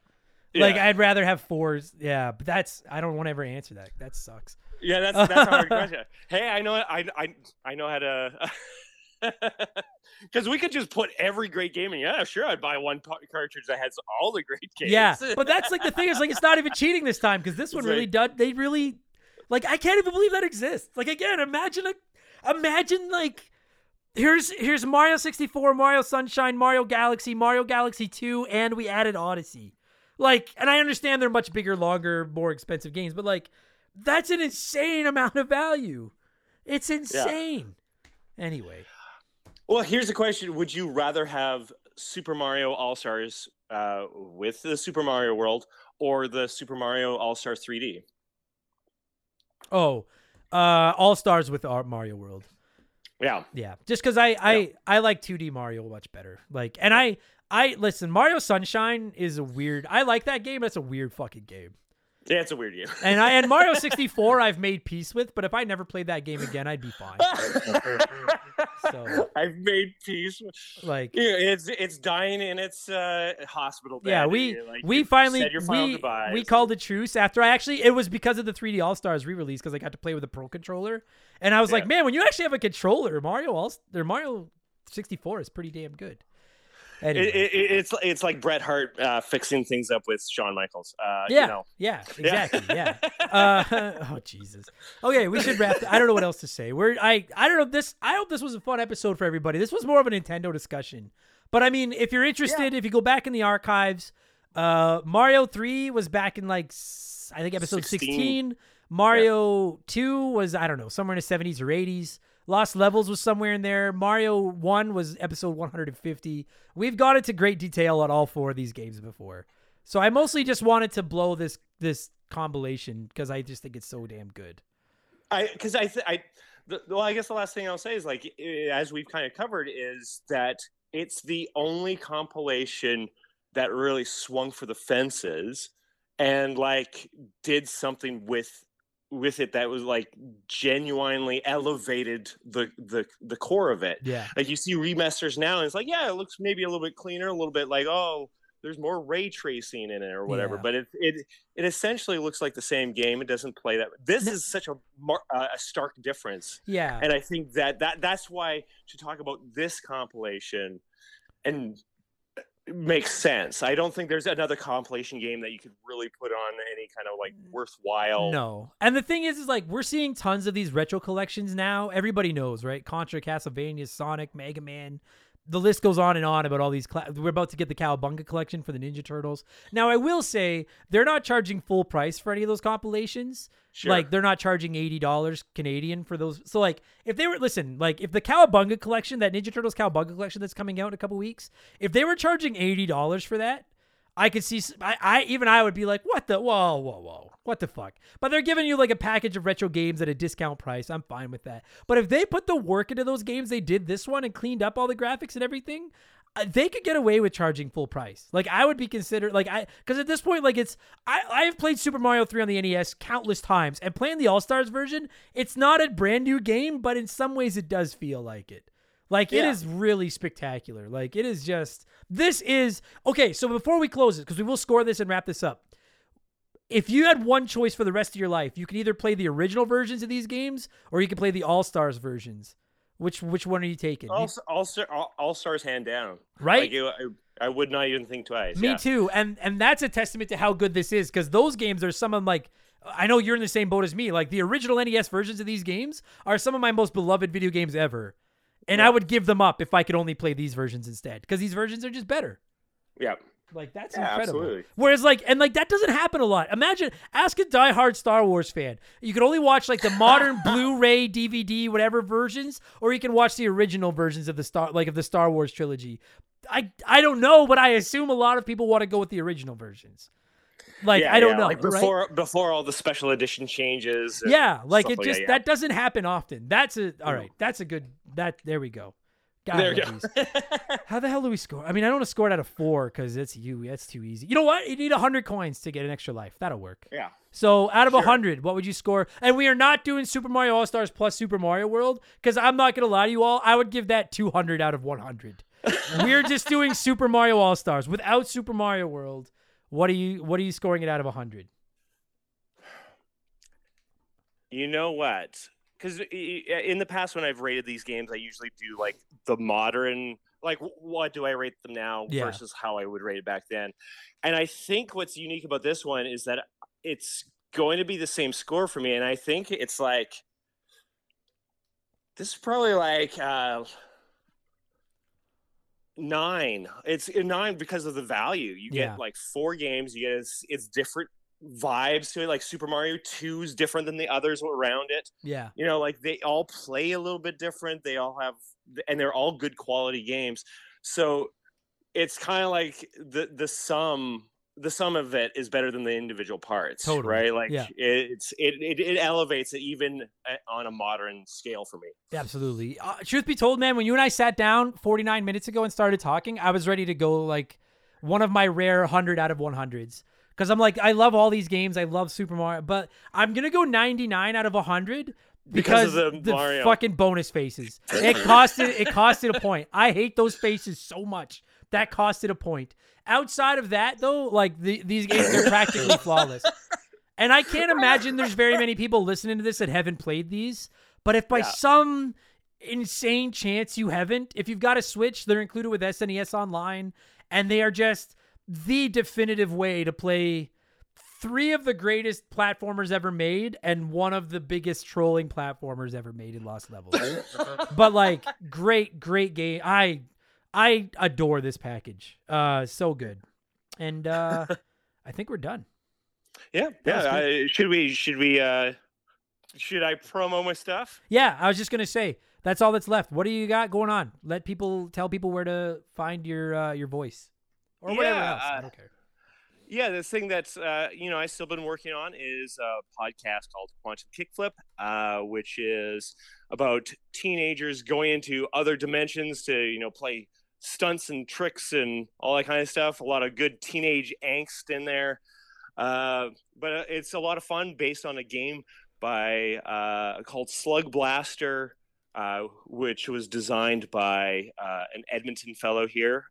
Like I'd rather have four. Yeah, but that's I don't want to ever answer that. That sucks. Yeah, that's that's a hard question. Hey, I know I I I know how to. Because we could just put every great game in. Yeah, sure, I'd buy one cartridge that has all the great games. Yeah, but that's like the thing is like it's not even cheating this time because this one That's really done. They really like I can't even believe that exists. Like again, imagine a imagine like here's here's Mario 64, Mario Sunshine, Mario Galaxy, Mario Galaxy 2, and we added Odyssey. Like, and I understand they're much bigger, longer, more expensive games, but like that's an insane amount of value. It's insane. Anyway, Well, here's the question: Would you rather have Super Mario All Stars uh, with the Super Mario World or the Super Mario All Stars 3D? oh, uh, All Stars with Mario World. Yeah, Yeah, just because I I I like 2D Mario much better. Like, and I I listen, Mario Sunshine is a weird. I like that game. It's a weird fucking game. Yeah, it's a weird game. And I and Mario 64 I've made peace with. But if I never played that game again, I'd be fine. So- I've made peace. With- like, Yeah, it's it's dying in its uh, hospital bed. yeah, we like, we finally said your final we goodbyes. we called a truce after I actually it was because of the 3D All Stars re-release because I got to play with a Pro controller, and I was like, Yeah. man, when you actually have a controller, Mario All or Mario 64 is pretty damn good. Anyway. It, it, it- it's it's like Bret Hart uh, fixing things up with Shawn Michaels. Uh, Yeah, you know. yeah, exactly. Yeah. uh, oh Jesus. Okay, we should wrap. I don't know what else to say. We're I I don't know this. I hope this was a fun episode for everybody. This was more of a Nintendo discussion, but I mean, if you're interested, if you go back in the archives, uh, Mario Three was back in like I think episode 16. 16. Mario Two was I don't know somewhere in the 70s or 80s. Lost Levels was somewhere in there. Mario 1 was episode 150. We've gone into great detail on all four of these games before. So I mostly just wanted to blow this this compilation because I just think it's so damn good. I because I th- I the, well I guess the last thing I'll say is like as we've kind of covered is that it's the only compilation that really swung for the fences and like did something with with it that was like genuinely elevated the the the core of it. Yeah. Like you see remasters now and it's like yeah it looks maybe a little bit cleaner a little bit like oh there's more ray tracing in it or whatever Yeah. but it it it essentially looks like the same game it doesn't play that this is such a mar- uh, a stark difference Yeah. and i think that that that's why to talk about this compilation and makes sense i don't think there's another compilation game that you could really put on any kind of like mm. worthwhile No. And the thing is, is like we're seeing tons of these retro collections now. Everybody knows, right? Contra, Castlevania, Sonic, Mega Man, the list goes on and on about all these. Cla- we're about to get the Cowabunga collection for the Ninja Turtles. Now, I will say they're not charging full price for any of those compilations. Sure. Like they're not charging eighty dollars Canadian for those. So like if they were listen, like if the Cowabunga collection, that Ninja Turtles Cowabunga collection that's coming out in a couple weeks, if they were charging eighty dollars for that, I could see. I, I even I would be like, what the whoa whoa whoa, what the fuck? But they're giving you like a package of retro games at a discount price. I'm fine with that. But if they put the work into those games, they did this one and cleaned up all the graphics and everything. uh, They could get away with charging full price. Like I would be considered like I because at this point like it's I I have played Super Mario 3 on the NES countless times and playing the All Stars version, it's not a brand new game, but in some ways it does feel like it. Like it Yeah. is really spectacular. Like it is just this is okay. So before we close it, because we will score this and wrap this up. If you had one choice for the rest of your life, you could either play the original versions of these games or you could play the All Stars versions. Which which one are you taking? All all, Star- all, all stars hand down. right? Like, you- I, I would not even think twice. Me yeah. too. And and that's a testament to how good this is because those games are some of like I know you're in the same boat as me. Like the original NES versions of these games are some of my most beloved video games ever. And I would give them up if I could only play these versions instead because these versions are just better. Yeah. Like that's Yeah, incredible. absolutely. Whereas like and like that doesn't happen a lot. Imagine ask a diehard Star Wars fan. You could only watch like the modern Blu-ray, DVD, whatever versions, or you can watch the original versions of the Star like of the Star Wars trilogy. I I don't know, but I assume a lot of people want to go with the original versions. Like yeah, I don't yeah, know. Like right? before before all the special edition changes. Yeah, like it just that, yeah. that doesn't happen often. That's a all right. That's a good that there we go. God, There love go. How the hell do we score? I mean, I don't want to score it out of four because it's you. That's too easy. You know what? You need hundred coins to get an extra life. That'll work. yeah. So out of a Sure. hundred, what would you score? And we are not doing Super Mario All Stars plus Super Mario World because I'm not gonna lie to you all. I would give that two hundred out of one hundred. We're just doing Super Mario All Stars without Super Mario World. What are you? What are you scoring it out of a hundred? You know what? Because in the past, when I've rated these games, I usually do like the modern, like what do I rate them now Yeah. versus how I would rate it back then. And I think what's unique about this one is that it's going to be the same score for me. And I think it's like, this is probably like uh, nine. It's nine because of the value. You get Yeah. like four games. You get it's, it's different vibes to it. Like Super Mario 2 is different than the others around it. Yeah, You know, like they all play a little bit different. They all have, and they're all good quality games. So it's kind of like the the sum the sum of it is better than the individual parts Totally. right like Yeah. it's it, it it elevates it even uh, on a modern scale for me absolutely. Uh, truth be told, man, when you and I sat down 49 minutes ago and started talking, I was ready to go like one of my rare 100 out of 100s. Because I'm like, I love all these games. I love Super Mario, but I'm gonna go 99 out of 100 because, Because of the Mario. fucking bonus faces. It costed it costed a point. I hate those faces so much. That costed a point. Outside of that, though, like the, these games are practically flawless. And I can't imagine there's very many people listening to this that haven't played these. But if by Yeah. some insane chance you haven't, if you've got a Switch, they're included with SNES Online, and they are just the definitive way to play three of the greatest platformers ever made and one of the biggest trolling platformers ever made in Lost Levels. but like great, great game. I I adore this package. Uh so good. And uh I think we're done. yeah yeah I, should we should we uh should i promo my stuff Yeah, I was just gonna say that's all that's left. What do you got going on? Let people tell people where to find your uh, your voice or whatever Yeah, else. I uh, don't care. yeah the thing that's uh you know i still been working on is a podcast called quantum kickflip uh which is about teenagers going into other dimensions to you know play stunts and tricks and all that kind of stuff a lot of good teenage angst in there uh but uh, it's a lot of fun based on a game by uh called Slugblaster uh, which was designed by uh, an Edmonton fellow here.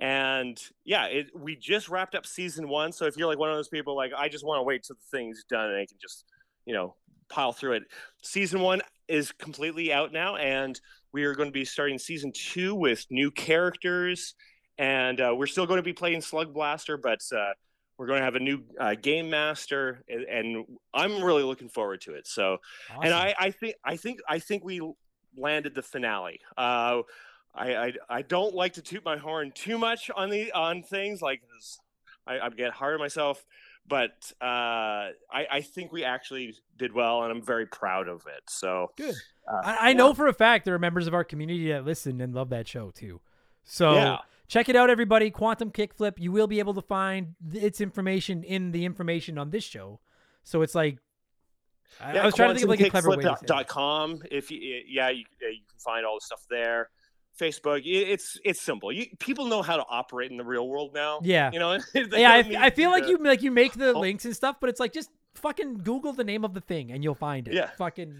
Uh, and yeah, it, we just wrapped up season one. So if you're like one of those people, like I just want to wait till the thing's done and I can just, you know, pile through it. Season one is completely out now, and we are going to be starting season two with new characters. And uh, we're still going to be playing Slugblaster, but uh, we're going to have a new uh, game master, and, and I'm really looking forward to it. So and I, I think I think I think we landed the finale. I, I I don't like to toot my horn too much on the on things like I, I get hard on myself, but uh, I I think we actually did well, and I'm very proud of it. So Good. uh, I, I know for a fact there are members of our community that listen and love that show too. So Yeah. check it out, everybody. Quantum Kickflip. You will be able to find its information in the information on this show. So it's like I, I was trying to think of like a clever way. To say it. dot com. If you yeah, you, yeah, you can find all the stuff there. Facebook, it's it's simple. You, people know how to operate in the real world now. Yeah. you know. yeah, I, I feel like to- you like you make the Oh. links and stuff, but it's like just fucking Google the name of the thing and you'll find it. Yeah. Fucking.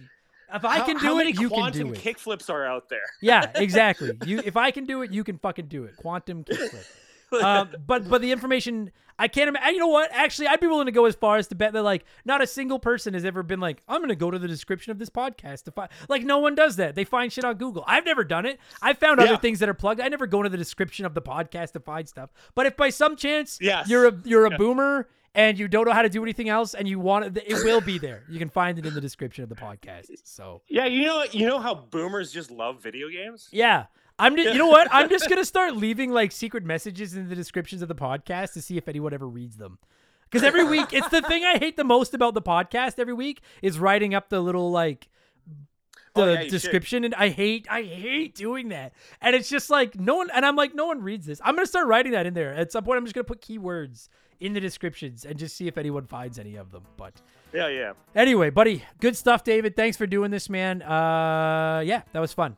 If I How- can do it, you can do it. Quantum kickflips are out there. Yeah, exactly. You if I can do it, you can fucking do it. Quantum kickflip. um, but but the information I can't imagine. You know what? Actually, I'd be willing to go as far as to bet that like not a single person has ever been like, I'm gonna go to the description of this podcast to find. Like no one does that. They find shit on Google. I've never done it. I found other things that are plugged. I never go into the description of the podcast to find stuff. But if by some chance Yes. you're a you're a Yeah. boomer and you don't know how to do anything else and you want it, it will be there. You can find it in the description of the podcast. So Yeah, you know, you know how boomers just love video games. yeah. I'm just, you know what? I'm just gonna start leaving like secret messages in the descriptions of the podcast to see if anyone ever reads them. Because every week, it's the thing I hate the most about the podcast. Every week is writing up the little like the Oh, yeah, you should. description, and I hate, I hate doing that. And it's just like no one, and I'm like, no one reads this. I'm gonna start writing that in there. At some point, I'm just gonna put keywords in the descriptions and just see if anyone finds any of them. But Yeah, yeah. Anyway, buddy, good stuff, David. Thanks for doing this, man. Uh, yeah, that was fun.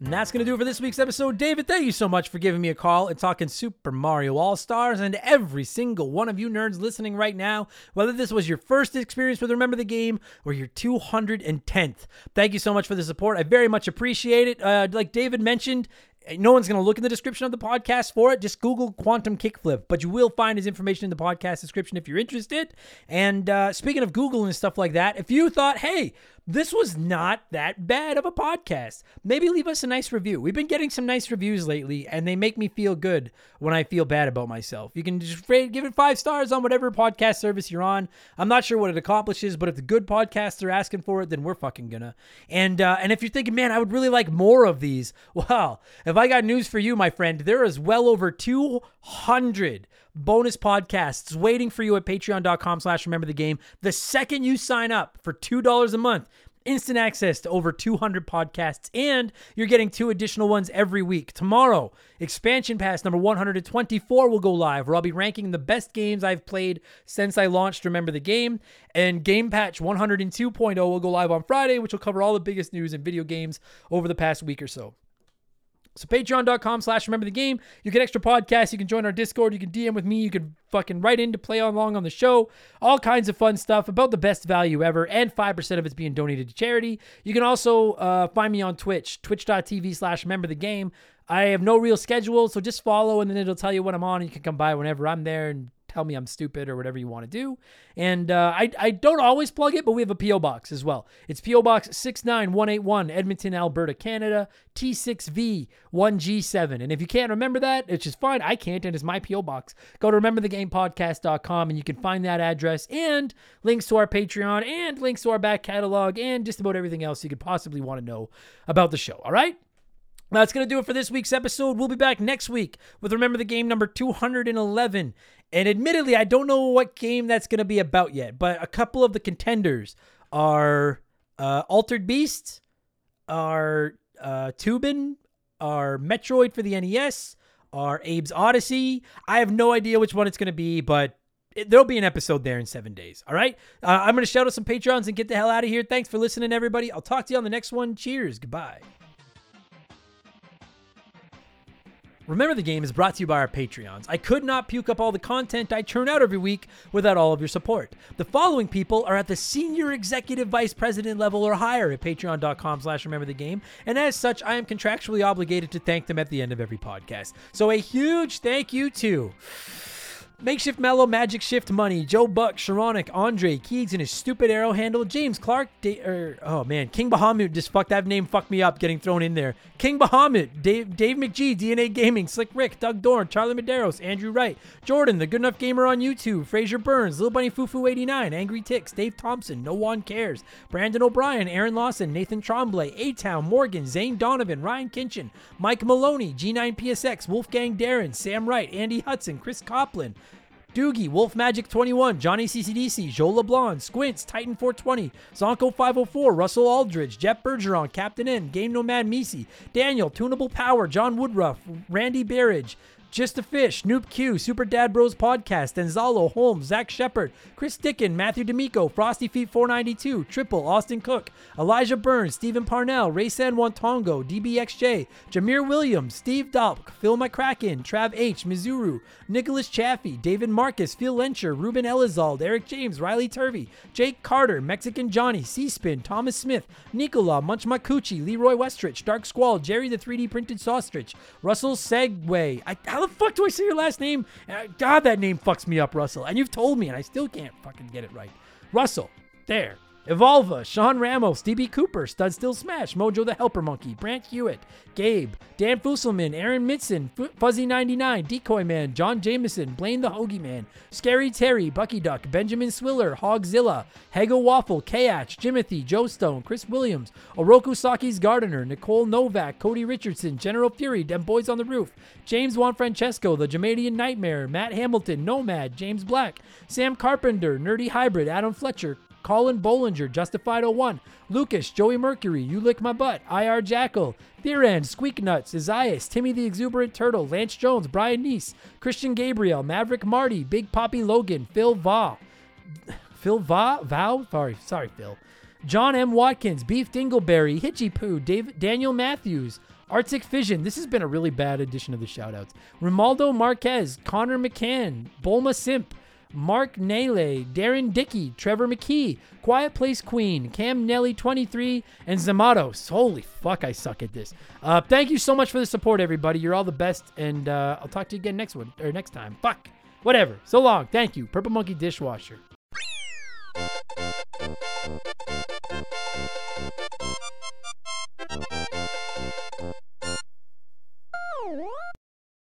And that's going to do it for this week's episode. David, thank you so much for giving me a call and talking Super Mario All Stars. And every single one of you nerds listening right now, whether this was your first experience with Remember the Game or your 210th, thank you so much for the support. I very much appreciate it. Uh, like David mentioned, no one's going to look in the description of the podcast for it. Just Google Quantum Kickflip, but you will find his information in the podcast description if you're interested. And uh, speaking of Google and stuff like that, if you thought, hey, this was not that bad of a podcast, maybe leave us a nice review. We've been getting some nice reviews lately, and they make me feel good when I feel bad about myself. You can just give it five stars on whatever podcast service you're on. I'm not sure what it accomplishes, but if the good podcasts are asking for it, then we're fucking gonna. And uh, and if you're thinking, man, I would really like more of these, well, if I got news for you, my friend, there is well over 200 bonus podcasts waiting for you at patreon.com slash remember the game. The second you sign up for $2 a month, instant access to over 200 podcasts, and you're getting two additional ones every week. Tomorrow, expansion pass number 124 will go live, where I'll be ranking the best games I've played since I launched Remember the Game. And Game Patch 102.0 will go live on Friday, which will cover all the biggest news in video games over the past week or so. So patreon.com slash remember the game. You get extra podcasts. You can join our Discord. You can DM with me. You can fucking write in to play along on the show. All kinds of fun stuff about the best value ever. And 5% of it's being donated to charity. You can also uh, find me on Twitch, twitch.tv slash remember the game. I have no real schedule, so just follow and then it'll tell you when I'm on. You can come by whenever I'm there and tell me I'm stupid or whatever you want to do. And uh, I, I don't always plug it, but we have a P.O. Box as well. It's P.O. Box 69181, Edmonton, Alberta, Canada, T6V1G7. And if you can't remember that, it's just fine. I can't, and it's my P.O. Box. Go to rememberthegamepodcast.com and you can find that address and links to our Patreon and links to our back catalog and just about everything else you could possibly want to know about the show. All right? That's going to do it for this week's episode. We'll be back next week with Remember the Game number 211. And admittedly, I don't know what game that's going to be about yet, but a couple of the contenders are uh, Altered Beast, are uh, Toobin', are Metroid for the NES, are Abe's Oddysee. I have no idea which one it's going to be, but it, there'll be an episode there in seven days. All right. Uh, I'm going to shout out some Patrons and get the hell out of here. Thanks for listening, everybody. I'll talk to you on the next one. Cheers. Goodbye. Remember the Game is brought to you by our Patreons. I could not puke up all the content I churn out every week without all of your support. The following people are at the senior executive vice president level or higher at patreon.com slash remember the game, and as such, I am contractually obligated to thank them at the end of every podcast. So a huge thank you to Makeshift Mellow, Magic Shift Money, Joe Buck, Sharonic, Andre, Keegs and his stupid arrow handle, James Clark, da- er, oh man, King Bahamut, just fuck that name, fucked me up getting thrown in there. King Bahamut, Dave, Dave McGee, DNA Gaming, Slick Rick, Doug Dorn, Charlie Medeiros, Andrew Wright, Jordan, the Good Enough Gamer on YouTube, Fraser Burns, Little Bunny Fufu 89, Angry Ticks, Dave Thompson, No One Cares, Brandon O'Brien, Aaron Lawson, Nathan Tremblay, A Town, Morgan, Zane Donovan, Ryan Kinchin, Mike Maloney, G9PSX, Wolfgang Darren, Sam Wright, Andy Hudson, Chris Copland, Doogie, Wolf Magic 21, Johnny CCDC, Joe LeBlanc, Squints, Titan 420, Zonko 504, Russell Aldridge, Jeff Bergeron, Captain N, Game Nomad Misi, Daniel, Tunable Power, John Woodruff, Randy Barrage, just a Fish, Noob Q, Super Dad Bros Podcast, Gonzalo, Holmes, Zach Shepard, Chris Dickin, Matthew D'Amico, Frosty Feet 492, Triple, Austin Cook, Elijah Burns, Stephen Parnell, Ray San Wantongo, DBXJ, Jameer Williams, Steve Dalk, Phil McCracken, Trav H, Mizuru, Nicholas Chaffee, David Marcus, Phil Lencher, Ruben Elizald, Eric James, Riley Turvey, Jake Carter, Mexican Johnny, C-Spin, Thomas Smith, Nicola, Munch Makuchi, Leroy Westrich, Dark Squall, Jerry the 3D Printed Sausage, Russell Segway. I, how the fuck do I say your last name? God, that name fucks me up, Russell. And you've told me, and I still can't fucking get it right. Russell, there. Evolva, Sean Ramos, DB Cooper, Stud Still Smash, Mojo the Helper Monkey, Brant Hewitt, Gabe, Dan Fusselman, Aaron Mitson, F- Fuzzy99, Decoy Man, John Jameson, Blaine the Hoagie Man, Scary Terry, Bucky Duck, Benjamin Swiller, Hogzilla, Hego Waffle, Kayach, Jimothy, Joe Stone, Chris Williams, Oroku Saki's Gardener, Nicole Novak, Cody Richardson, General Fury, Dem Boys on the Roof, James Juan Francesco, The Jamaican Nightmare, Matt Hamilton, Nomad, James Black, Sam Carpenter, Nerdy Hybrid, Adam Fletcher, Colin Bollinger, Justified 01, Lucas, Joey Mercury, You Lick My Butt, IR Jackal, Theran, Squeak Nuts, Isaias, Timmy the Exuberant Turtle, Lance Jones, Brian Neese, Christian Gabriel, Maverick Marty, Big Poppy Logan, Phil Va, Phil Va, Vow, sorry, sorry, Phil. John M. Watkins, Beef Dingleberry, Hitchy Poo, Dave, Daniel Matthews, Arctic Fission. This has been a really bad edition of the shoutouts. Romaldo Marquez, Connor McCann, Bulma Simp, Mark Nele, Darren Dickey, Trevor McKee, Quiet Place Queen, Cam Nelly 23, and Zamatos. Holy fuck, I suck at this. Uh, thank you so much for the support, everybody. You're all the best, and uh, I'll talk to you again next one or next time. Fuck, whatever. So long. Thank you, Purple Monkey Dishwasher.